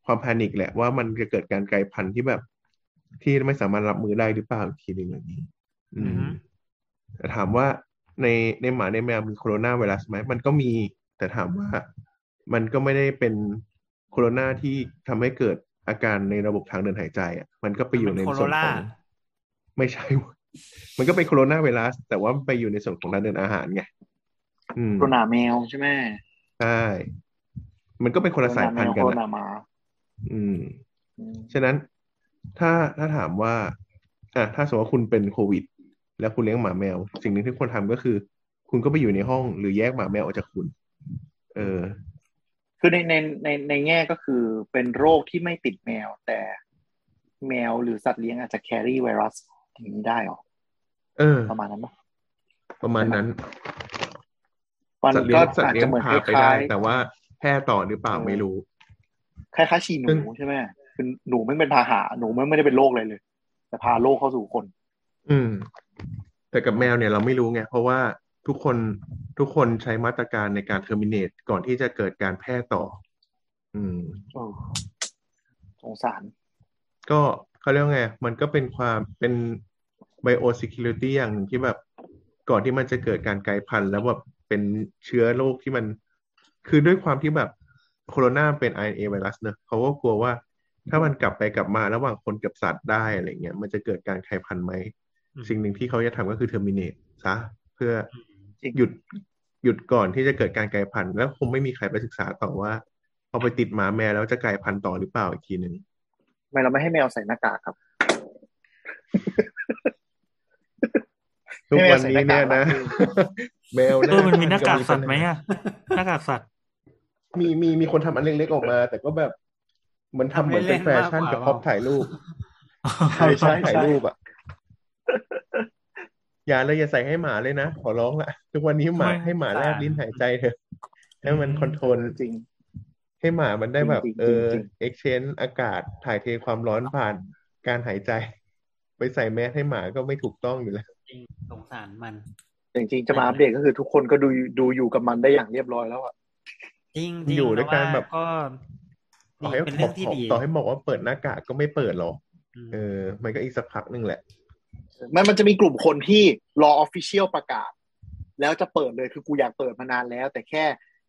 ความ panic แหละว่ามันจะเกิดการกลายพันธุ์ที่แบบ ที่ไม่สามารถรับมือได้หรือเปล่าอีกทีหนึ่งอย่างนี้ อือือมฮึแต่ถามว่าในในหมาในแมวมีโคโรนาไวรัสไหมมันก็มี แต่ถามว่า มันก็ไม่ได้เป็นโคโรนาที่ทำให้เกิดอาการในระบบทางเดินหายใจอะมันก็ไปอยู่ในมันเป็นส่วนของโคโรนาไม่ใช่ มันก็เป็นโคโรนาไวรัส แต่ว่ามันไปอยู่ในส่วนของทางเดินอาหารไงอืมโคโรนาแมวใช่ไหมใช่มันก็เป็นคนละสายพันธุ์กันโคโรอะนาหมาอืมอืม ฉะนั้นถ้าถ้าถามว่า อะถ้าสมมติว่าคุณเป็นโควิด แล้วคุณเลี้ยงหมาแมว สิ่งหนึ่งที่ควรทำก็คือ คุณก็ไปอยู่ในห้องหรือแยกหมาแมวออกจากคุณ เออ คือในในในในแง่ก็คือเป็นโรคที่ไม่ติดแมว แต่แมวหรือสัตว์เลี้ยงอาจจะแครี่ไวรัสอย่างนี้ได้หรอเออ ประมาณนั้นปะประมาณนั้นมันสัตว์เลี้ก็ยงสัตอาว์จเลี้ยจะงเหมือนพาคไปได้ล้ายแต่ว่าแพร่ต่อหรือเปล่าไม่รู้ๆคล้ายๆฉี่หซึ่นูงใช่ไหมคือหนูไม่เป็นพาหะหนูไม่ไม่ได้เป็นโรคเลยเลย แต่พาโรคเข้าสู่คน อืม แต่กับแมวเนี่ยเราไม่รู้ไงเพราะว่า ทุกคนทุกคนใช้มาตรการในการเทอร์มิน e ก่อนที่จะเกิดการแพร่ต่อ อืมโอ้สงสาร ก็เขาเรียกว่าไง มันก็เป็นความเป็น biosecurity อย่างหนึ่งที่แบบก่อนที่มันจะเกิดการกลายพันธุ์แล้วแบบเป็นเชื้อโรคที่มัน คือด้วยความที่แบบโคโรนาเป็น RNA ไวรัสเนอะเขาก็กลัวว่า ถ้ามันกลับไปกลับมาระหว่างคนกับสัตว์ได้อะไรเงี้ยมันจะเกิดการกลายพันธุ์ไหมอืมสิ่งหนึ่งที่เขาจะทำก็คือ terminate ซะเพื่อจริง หยุดหยุดก่อนที่จะเกิดการกลายพันธุ์แล้วคงไม่มีใครไปศึกษาต่อว่าพอไปติดหมาแมวแล้วจะกลายพันธุ์ต่อหรือเปล่าอีกทีหนึ่งทำไมเราไม่ให้แมวใส่หน้ากากครับ ทุกวันนี้เนี่ยนะแมวเออมันมีหน้ากากปัญสัตว์ไหมอะหน้ากากสัตว์ มีมีมีคนทำอันเล็กๆออกมา แต่ก็แบบเหมันทำเหมือนเป็นแฟชั่นกับ prop ถ่ายรูปใช่ใช่ถ่ายใช่รูปอะ อย่าเลยอย่าใส่ให้หมาเลยนะ ขอร้องละทุกวันนี้หมาไม่ให้หมาแลบลิ้นหายใจเถอะให้มัน control จริง ให้หมามันได้แบบจริงๆเออจริงเอ็กชแนนอากาศถ่ายเทความร้อนผ่านการหายใจ ไปใส่แมสให้หมาก็ไม่ถูกต้องอยู่แล้วจริงสงสารมันจริงๆจะมาอัปเดตก็คือทุกคนก็ดูดูอยู่กับมันได้อย่างเรียบร้อยแล้วอะจริงจริงอยู่ด้วยกันล้วแบบก็ต่อดีให้เป็นบเรื่ออกงที่ดีต่อให้บอกว่าเปิดหน้ากากก็ไม่เปิดหรอกมเออ มันก็อีกสักพักหนึ่งแหละ มันมันจะมีกลุ่มคนที่รอ official ประกาศ แล้วจะเปิดเลยคือกูอยากเปิดมานานแล้ว แต่แค่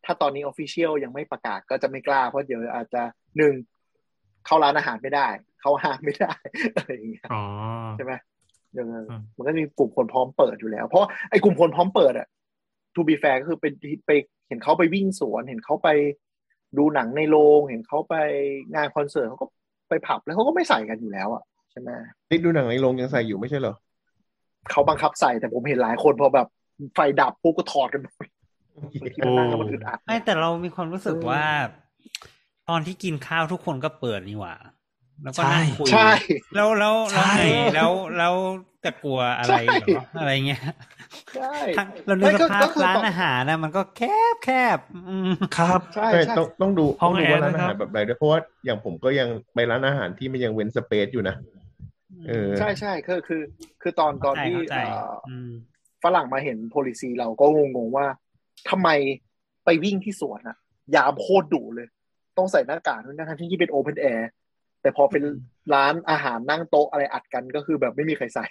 ถ้าตอนนี้ official ยังไม่ประกาศก็จะไม่กล้า เพราะเดี๋ยวอาจจะหนึ่งเข้าร้านอาหารไม่ได้ เข้าห้างไม่ได้อะไรอย่างเงี้ยอ๋อใช่ไหมเอออืมมันก็มีกลุ่มคนพร้อมเปิดอยู่แล้ว เพราะไอ้กลุ่มคนพร้อมเปิดอะ to be fair ก็คือเป็นไปเห็นเขาไปวิ่งสวน เห็นเขาไปดูหนังในโรง เห็นเขาไปงานคอนเสิร์ตเขาก็ไปผับแล้วเขาก็ไม่ใส่กันอยู่แล้วอะใช่ไหมนี่ดูหนังในโรงยังใส่อยู่ไม่ใช่เหรอเขาบังคับใส่แต่ผมเห็นหลายคนพอแบบไฟดับปุ๊บก็ถอดกันหมดที่มันนั่งแล้วมันอึดอัดไม่แต่เรามีความรู้สึกว่า ตอนที่กินข้าวทุกคนก็เปิดนี่หว่า แล้วก็นั่งคุยใช่แล้วแล้วแล้วใช่ไงแล้วแล้วจะกลัวอะไรเหรออะไรเงี้ยใช่ทั้งเราดูสภาพร้านอาหารนะไม่ก็ก็คือต่อมันก็แคบแคบอืมครับใช่ใช่ใช่ต้องต้องดูห้องแอร์ว่าร้านด้วยอาครัหารแบบไหนด้วยเพราะว่าอย่างผมก็ยังไปร้านอาหารที่มันยังเว้น space อยู่นะเออ ใช่ใช่คือคือ คือตอนตอนที่เข้าใจเอ่ออืมฝรั่งมาเห็น policy เราก็งงๆว่าทำไมไปวิ่งที่สวนอะยามโคตรดุเลย ต้องใส่หน้ากากด้วยนะทั้งที่เป็น open air แต่พอเป็นร้านอาหารนั่งโต๊ะอะไรอัดกันก็คือแบบไม่มีใครใส่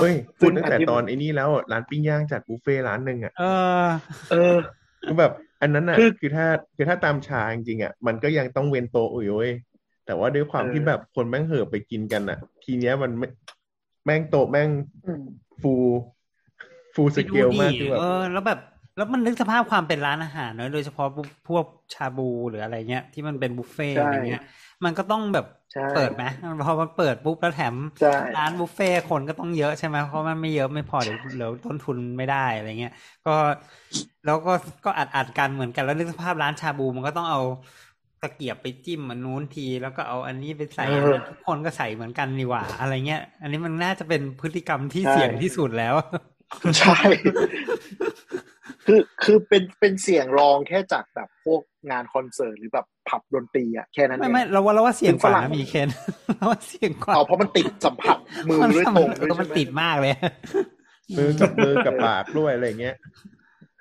เฮ้ยซึ่พูดงตั้งอันแต่ที่ตอนไอ้นี่แล้วอะร้านปิ้งย่างจัดบุฟเฟ่ต์ร้านหนึ่งอะเออ เออคือแบบ อันนั้นอะคือคือถ้าคือถ้าตามชาจริงๆอะมันก็ยังต้องเว้นโต๊ะอยู่เว้ย แต่ว่าด้วยความเออที่แบบคนแม่งเห่อะไปกินกันอะทีเนี้ยมันไม่แม่งโต๊ะแม่งอืมฟูฟูสไปเกดูลดิมากคือแบบเออแล้วแบบ แล้วมันนึกสภาพความเป็นร้านอาหารเนอะโดยเฉพาะพวกชาบูหรืออะไรเงี้ย ที่มันเป็นบุฟเฟ่ต์ใช่อะไรเงี้ย มันก็ต้องแบบใช่เปิดไหมพอมันเปิดปุ๊บแล้วแถมใช่ร้านบุฟเฟ่ต์คนก็ต้องเยอะใช่ไหมเพราะมันไม่เยอะไม่พอเดี๋ยวเดี๋ยวต้นทุนไม่ได้อะไรเงี้ย ก็แล้วก็ก็อัดอัดกันเหมือนกันแล้วนึกสภาพร้านชาบูมันก็ต้องเอา ตะเกียบไปจิ้มอันนู้นที แล้วก็เอาอันนี้ไปใส่เอออันนั้นทุกคนก็ใส่เหมือนกันดีกว่า อะไรเงี้ย อันนี้มันน่าจะเป็นพฤติกรรมที่ใช่เสี่ยงที่สุดแล้ว ใช่ คือคือเป็นเป็นเสียงรองแค่จากแบบพวกงานคอนเสิร์ตหรือแบบผับดนตรีอะแค่นั้นเอไม่งไม่เราว่าเราว่าเสี่ยงกว่าฝรั่นะงมีเคนเราว่าเสี่ยงกว่าเอาเพราะมันติดสัมผัสมือด้วยตรงด้วยเออมันใช่ไหมติดมากเลยมือกับมือกับปากด้วยอะไรเงี้ย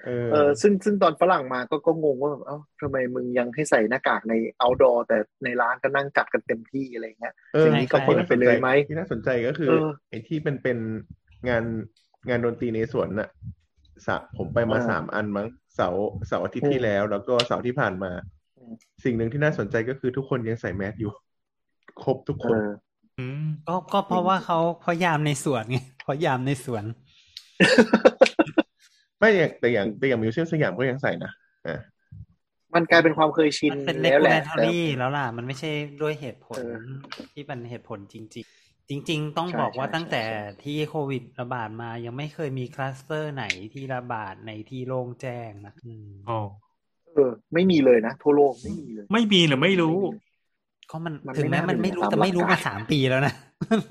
เออเออซึ่งซึ่งตอนฝรั่งมาก็ก็งงว่าแบบเอ้าทำไมมึงยังให้ใส่หน้ากากใน outdoor แต่ในร้านก็นั่งจัดกันเต็มที่อะไรเงี้ยเอออย่างนี้ก็เปิดไปเลยไหมที่น่าสนใจก็คือเออไอ้ที่เป็นเป็นงานงานดนตรีในสวนน่ะสะผมไปมาอ่าสามอันมั้งเสาร์เสาร์อาทิตย์อืมที่แล้ว แล้วก็เสาร์ที่ผ่านมาอืมสิ่งหนึ่งที่น่าสนใจก็คือทุกคนยังใส่แมสอยู่ ครบทุกเอคนออืมก็ก็เพราะว่าเขาเพราะยามในสวนไงเพราะยามในสวน ไม่อย่างแต่อย่างแต่อย่างมิวเซียมสยามก็ยังใส่นะอ่ามันกลายเป็นความเคยชินมันเป็นแล้วแหละ regulatory แล้วล่ะ มันไม่ใช่ด้วยเหตุผลเออที่เป็นเหตุผลจริงจริง ๆ ต้องใช่บอกว่าใช่ตั้งแต่ใช่ใช่ที่โควิดระบาดมายังไม่เคยมีคลัสเตอร์ไหนที่ระบาดในที่โล่งแจ้งนะอืมอ๋อเออ ไม่มีเลยนะทั่วโลกไม่มีเลย ไม่มีหรือไม่รู้ก็มันมันถึงไม่แม้น่ามันเป็นไม่รู้ตามแต่ไม่รู้หลักมาการสามปีแล้วนะ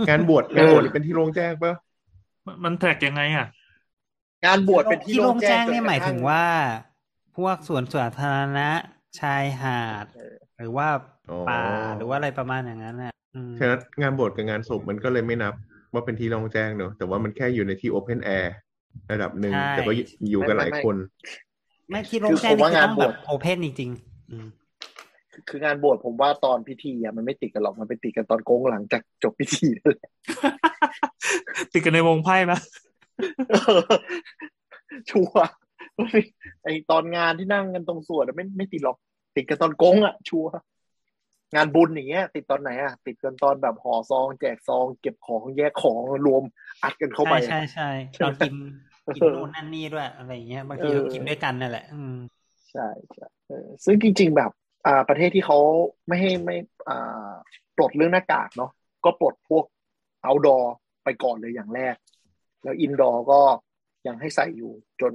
งานบวชงานบวชนี่เป็นที่โล่งแจ้งปะมันมันแทร็กยังไงอะ งานบวชเป็นที่ที่โล่งแจ้งจเนี่ยกระหมายทั่ถึงว่า พวกสวนสาธารณะชายหาดเออหรือว่าอ๋อป่าหรือว่าอะไรประมาณอย่างนั้นน่ะอืมฉะนั้นงานบวชกับงานศพมันก็เลยไม่นับว่าเป็นที่โล่งแจ้งเนอะแต่ว่ามันแค่อยู่ในที่ open air ระดับหนึ่งใช่แต่ก็อยู่กันหลายคน ไม่ที่โล่งแจ้งคือผมว่านี่คือต้องงานบวชแบบ open จริงๆอืมคืองานบวชผมว่าตอนพิธีอะมันไม่ติดกันหรอกมันไปติดกันตอนก๊งหลังจากจบพิธีนั่นแหละติดกันในวงไพ่ไหมเออ ชัวร์ไอตอนงานที่นั่งกันตรงสวดอะไม่ไม่ติดหรอก ติดกันตอนก๊งอะ ชัวร์งานบุญอย่างเงี้ย ติดตอนไหนอะ ติดกันตอนแบบห่อซอง แจกซอง เก็บของแยกของรวมอัดกันเข้าไปใช่อะใช่ใช่ใช่ตไหมอนกินกินเออนู่นนั่นนี่ด้วยอะไรอย่างเงี้ยบางทีเออก็กินด้วยกันนั่นแหละ อืมใช่ใช่เออซึ่งจริง ๆ แบบ อ่า ประเทศที่เขาไม่ให้ไม่ อ่า ปลดเรื่องหน้ากากเนาะก็ปลดพวก outdoor ไปก่อนเลยอย่างแรก แล้ว indoor ก็ยังให้ใส่อยู่จน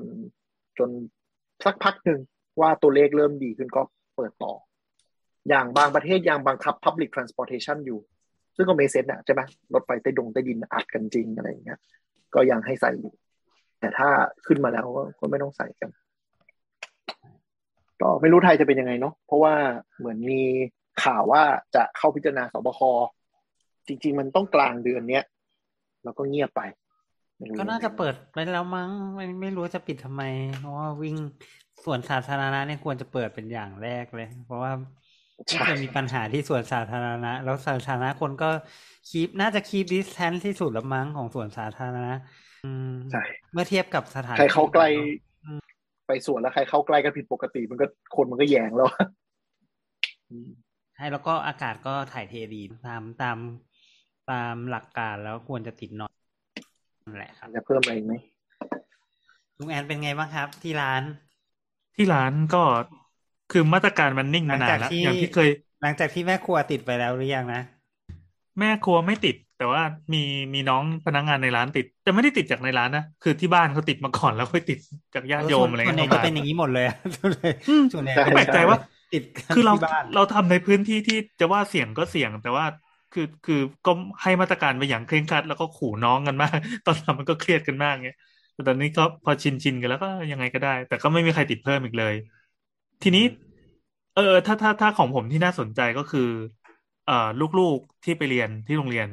จนสักพักหนึ่งว่าตัวเลขเริ่มดีขึ้นก็เปิดต่อ อย่างบางประเทศยังบังคับ public transportation อยู่ ซึ่งก็เมเซนอะใช่ไหมรถไฟใต้ดงใต้ดินอัดกันจริงอะไรอย่างเงี้ยก็ยังให้ใส่อยู่ แต่ถ้าขึ้นมาแล้วก็ไม่ต้องใส่กันก็ไม่รู้ไทยจะเป็นยังไงเนาะเพราะว่าเหมือนมีข่าวว่าจะเข้าพิจารณาสบคจริง ๆ มันต้องกลางเดือนเนี้ยแล้วก็เงียบไป ก็น่าจะเปิดไปแล้วมั้งไม่ไม่รู้จะปิดทำไม เพราะว่าวิ่งส่วนสาธารณะเนี่ยควรจะเปิดเป็นอย่างแรกเลย เพราะว่าไม่ใช่เคยมีปัญหาที่ส่วนสาธารณะ แล้วสาธารณะคนก็คีปน่าจะคีปดิสแทนที่สุดละมั้งของส่วนสาธารณะอืมใช่เมื่อเทียบกับสถานใครเข้าใกล้อืมไปสวนแล้วใครเข้าใกล้กันผิดปกติมันก็คนมันก็แยงแล้วอืมใช่แล้วก็อากาศก็ถ่ายเทดีตามตามตามหลักการแล้วควรจะติดนอนนั่น แหละครับจะเพิ่มอะไรอีกไหมลุงแอนเป็นไงบ้างครับ ที่ร้าน ที่ร้านก็คือมาตรการมันนิ่งมานานแล้วหลังจากที่อย่างที่เคย หลังจากที่แม่ครัวติดไปแล้วหรือยังนะแม่ครัวไม่ติด แต่ว่ามีมีน้องพนักงานในร้านติด แต่ไม่ได้ติดจากในร้านนะคือที่บ้านเขาติดมาก่อนแล้วค่อยติดจากญาติโยมอะไรส่วนใหญ่เงี้ยจะเป็นอย่างนี้หมดเลยอะส่วนใหญ่อืมส่วนใหญ่ก็แปลกใจว่าติดกันคือเราที่บ้านเราทำในพื้นที่ที่จะว่าเสี่ยงก็เสี่ยง แต่ว่า คือคือก็ให้มาตรการไปอย่างเคร่งครัด แล้วก็ขู่น้องกันมาก ตอนทำมันก็เครียดกันมากเงี้ยแต่ตอนนี้ก็พอชินชินกันแล้วก็ยังไงก็ได้ แต่ก็ไม่มีใครติดเพิ่มอีกเลย ทีนี้ เออ ถ้าถ้าถ้าของผมที่น่าสนใจก็คือ เอ่อลูกๆที่ไปเรียนที่โรงเรียน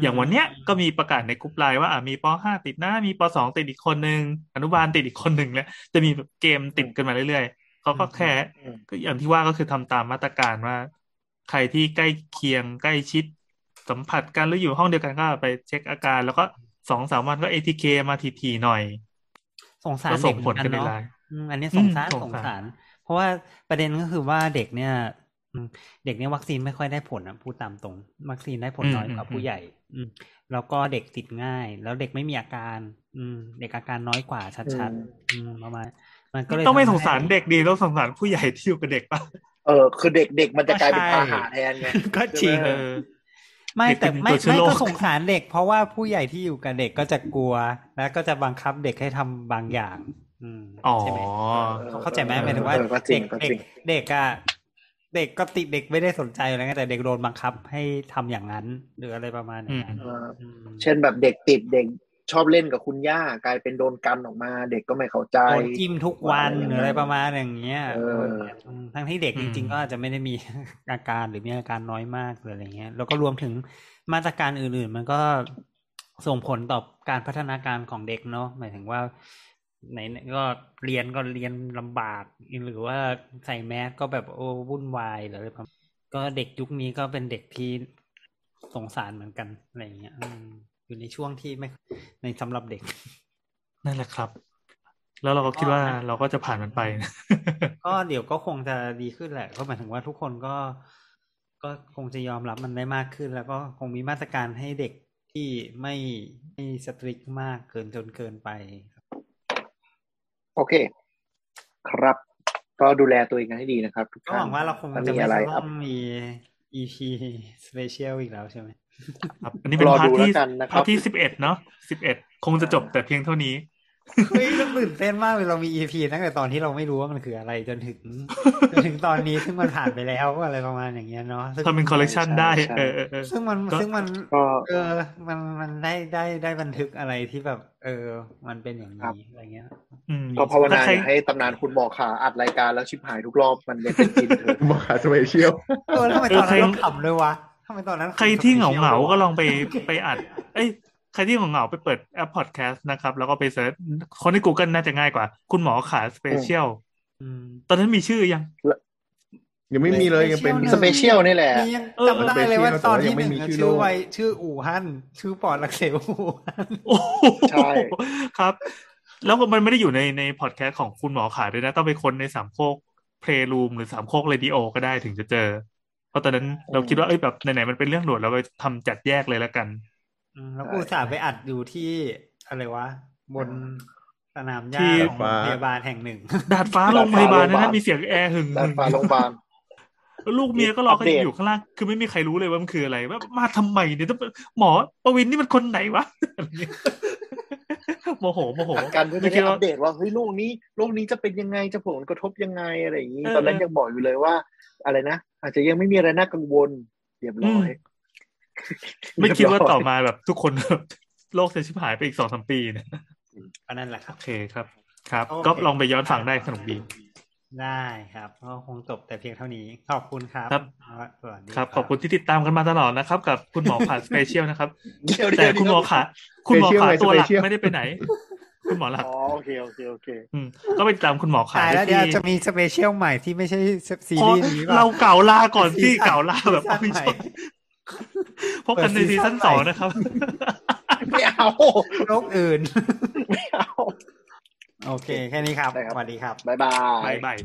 อย่างวันเนี้ยก็มีประกาศในกลุ่มไลน์ว่าอะมีป .5 ติดนะมีป .2 ติดอีกคนนึงอนุบาลติดอีกคนหนึ่งแล้วจะมีแบบเกมติดกันมาเรื่อยๆเขาก็แค่อืมก็อย่างที่ว่าก็คือทำตามมาตรการว่า ใครที่ใกล้เคียงใกล้ชิด สัมผัสกันหรืออยู่ห้องเดียวกันก็ไปเช็คอาการ แล้วก็สองสามวันก็ ATK มาทีๆหน่อย สงสารก็ส่เด็งกผลกันในเนาะไลน์อืมอันนี้อืสมงสารสสงงสารสาร เพราะว่าประเด็นก็คือว่าเด็กเนี่ยอืมเด็กเนี่ยวัคซีนไม่ค่อยได้ผลนะพูดตามตรง วัคซีนได้ผลอืมน้อยกว่าอืมผู้ใหญ่ อืมแล้วก็เด็กติดง่าย แล้วเด็กไม่มีอาการ อืม เด็กอาการน้อยกว่าชัดๆอืมประมาณมันก็เลยต้องไม่ทำสให้งสารเด็กดีต้องสงสารผู้ใหญ่ที่อยู่กับเด็กป่ะ เออคือเด็กเด็กมันจะกลายเป็นก็ใช่พาหะแทนไงก็จริงใช่ไหมเออไม่เด็กแต่เป็นไม่ตัวเชื้อไม่โรคก็สงสารเด็ก เพราะว่าผู้ใหญ่ที่อยู่กับเด็กก็จะกลัว แล้วก็จะบังคับเด็กให้ทำบางอย่าง อืมอ๋อใช่ไหมเออเขาเข้าใจไหมหมายถึงว่าเออก็จริเด็งกก็เด็จริกงเด็กอะเด็กก็ติดเด็กไม่ได้สนใจอะไรเงี้ยแต่เด็กโดนบังคับให้ทำอย่างนั้น หรืออะไรประมาณอย่างนั้นเอออืมเช่นแบบเด็กติดเด็ก ชอบเล่นกับคุณย่ากลายเป็นโดนกันออกมา เด็กก็ไม่เข้าใจโดนจิ้มทุกวันว่าอะไรหรืออะไรประมาณอย่างเงี้ยเออมทั้งที่เด็กอืจมริง ๆ ก็อาจจะไม่ได้มีอาการหรือมีอาการน้อยมากหรืออะไรเงี้ยแล้วก็รวมถึงมาตรการอื่น ๆ มันก็ส่งผลต่อการพัฒนาการของเด็กเนาะหมายถึงว่าไหนๆก็เรียนก็เรียนลำบากหรือว่าใส่แมสก็แบบโอ้วุ่นวายหรืออะไรประมาณก็เด็กยุคนี้ก็เป็นเด็กที่สงสารเหมือนกันอะไรเงี้ย อืมอยู่ในช่วงที่ไม่ในสำหรับเด็ก นั่นแหละครับ แล้วเราก็คิดว่าก็นะเราก็จะผ่านมันไปนะก็เดี๋ยวก็คงจะดีขึ้นแหละ ก็หมายถึงว่าทุกคนก็ก็คงจะยอมรับมันได้มากขึ้น แล้วก็คงมีมาตรการให้เด็กที่ไม่ไม่สตริกมากเกินจนเกินไปโอเค ครับ ก็ดูแลตัวเองกันให้ดีนะครับทุกก็ท่านหวังว่าเราคงถ้จะมีไม่อะไรจะอัต้ปองมี EP special อีกแล้วใช่ไหม ครับอันนี้เป็นรอพาร์ดูทที่แล้วกันนะคพารับร์ทที่สิบเอ็ดเนาะสิบเอ็ดคงจะจบแต่เพียงเท่านี้เฮ้ยเราตื่นเต้นมากเลยเรามี EP ตั้งแต่ตอนที่เราไม่รู้ว่ามันคืออะไรจนถึงจนถึงตอนนี้ซึ่งมันผ่านไปแล้วอะไรประมาณอย่างเงี้ยเนาะซึ่งทำเป็นคอลเลกชันได้ใช่เออเออเออซึ่งมันก็ซึ่งมันก็เออมันมันได้ได้ได้บันทึกอะไรที่แบบ เออ มันเป็นอย่างครับนี้อะไรเงี้ยอืมก็ภาวนาถ้ใครอย่าให้ตำนานคุณหมอขาอัดรายการแล้วชิบหายทุกรอบมันยังเป็นกินเถอะมาขา specialเออทำไมตอนนั้นเราขำเลยวะ ทำไมตอนนั้น ใครที่เหงาเหงาๆก็ลองไปไปอัด เอ้ยใครที่เหงาเหงาๆไปเปิดแอปพอดแคสต์นะครับ แล้วก็ไป search คนใน Google น่าจะง่ายกว่า คุณหมอขา special อืมตอนนั้นมีชื่อยังยังไม่มีเลยยังเป็น special นี่แหละนี่ยังเออจำได้เลยว่าตอนที่ยังหไม่นึ่งอะไม่มีชื่อชื่อโรคไว้ชื่ออู่ฮั่นชื่อปอดอักเสบอู่ฮั่นโอ้โหใช่ครับ แล้วก็มันไม่ได้อยู่ในในพอดแคสต์ของคุณหมอขาด้วยนะ ต้องไปค้นในสามโคกเพลย์รูมหรือสามโคกเรดิโอก็ได้ถึงจะเจอเพ ราะตอนนั้นเราคิดว่าเอ้ยแบบไหนๆมันเป็นเรื่องด่วนเราไปทำจัดแยกเลยแล้วกันอืมแล้วอุตส่าห์ไปอัดอยู่ที่อะไรวะ บนสนามหญ้าที่ของโรงพยาบาลแห่งหนึ่ง ดาดฟ้าโรงพยาบาลนะนะมีเสียงแอร์หึงด้านฟ้าโรงพยาบาลแล้วลูกเมียก็รอกันอัปเดตอยู่ข้างล่างคือไม่มีใครรู้เลยว่ามันคืออะไรว่ามาทำไมเนี่ยต้องหมอประวินนี่มันคนไหนวะอะไรเงี้ยโมโหโมโหกันเพื่อไม่จะคิได้ดอัว่าปเดตว่าเฮ้ยโลกนี้โลกนี้จะเป็นยังไงจะผลกระทบยังไงอะไรอย่างนี้เออตอนนั้นเออยังบอกอยู่เลยว่า อะไรนะ อาจจะยังไม่มีอะไรน่ากังวลเรียบร้อย ไม่คิดว่าเรียบร้ยต่อมาแบบทุกคนแบบโลกจะชิบหายไปอีกสองสามปีเนี่ยก็นั่นแหละครัโอบเคครับ ครับโอเคก็ลองไปย้อนฟังได้สนุกดี ได้ครับก็คงจบแต่เพียงเท่านี้ ขอบคุณครับ ครับสวัสดีครับ ขอบคุณที่ติดตามกันมาตลอดนะครับ กับคุณหมอขาสเปเชียลนะครับเดี๋ยวแต่เดี๋ยวคุณหมอขาคุณหมอขา Special ตัวหลัก Special ไม่ได้ไปไหน คุณหมอหลักอ๋อโอเคโอเคโอเคอืมก็ไปติดตามคุณหมอขาตายแล้วได้เดี๋ยวที่จะมีสเปเชียลใหม่ที่ไม่ใช่ซีพอรีส์นี้ป่ะเราเก่าลาก่อนที่ซีซั่นเก่าลาแบบซีซั่นไม่ใหม่ใช่พบกันในเปิดซีซีซั่ซั่นนใหม่สองนะครับไม่เอาโรคอื่นไม่เอาโอเค แค่นี้ครับได้ครับสวัสดีครับบ๊ายบายบายบาย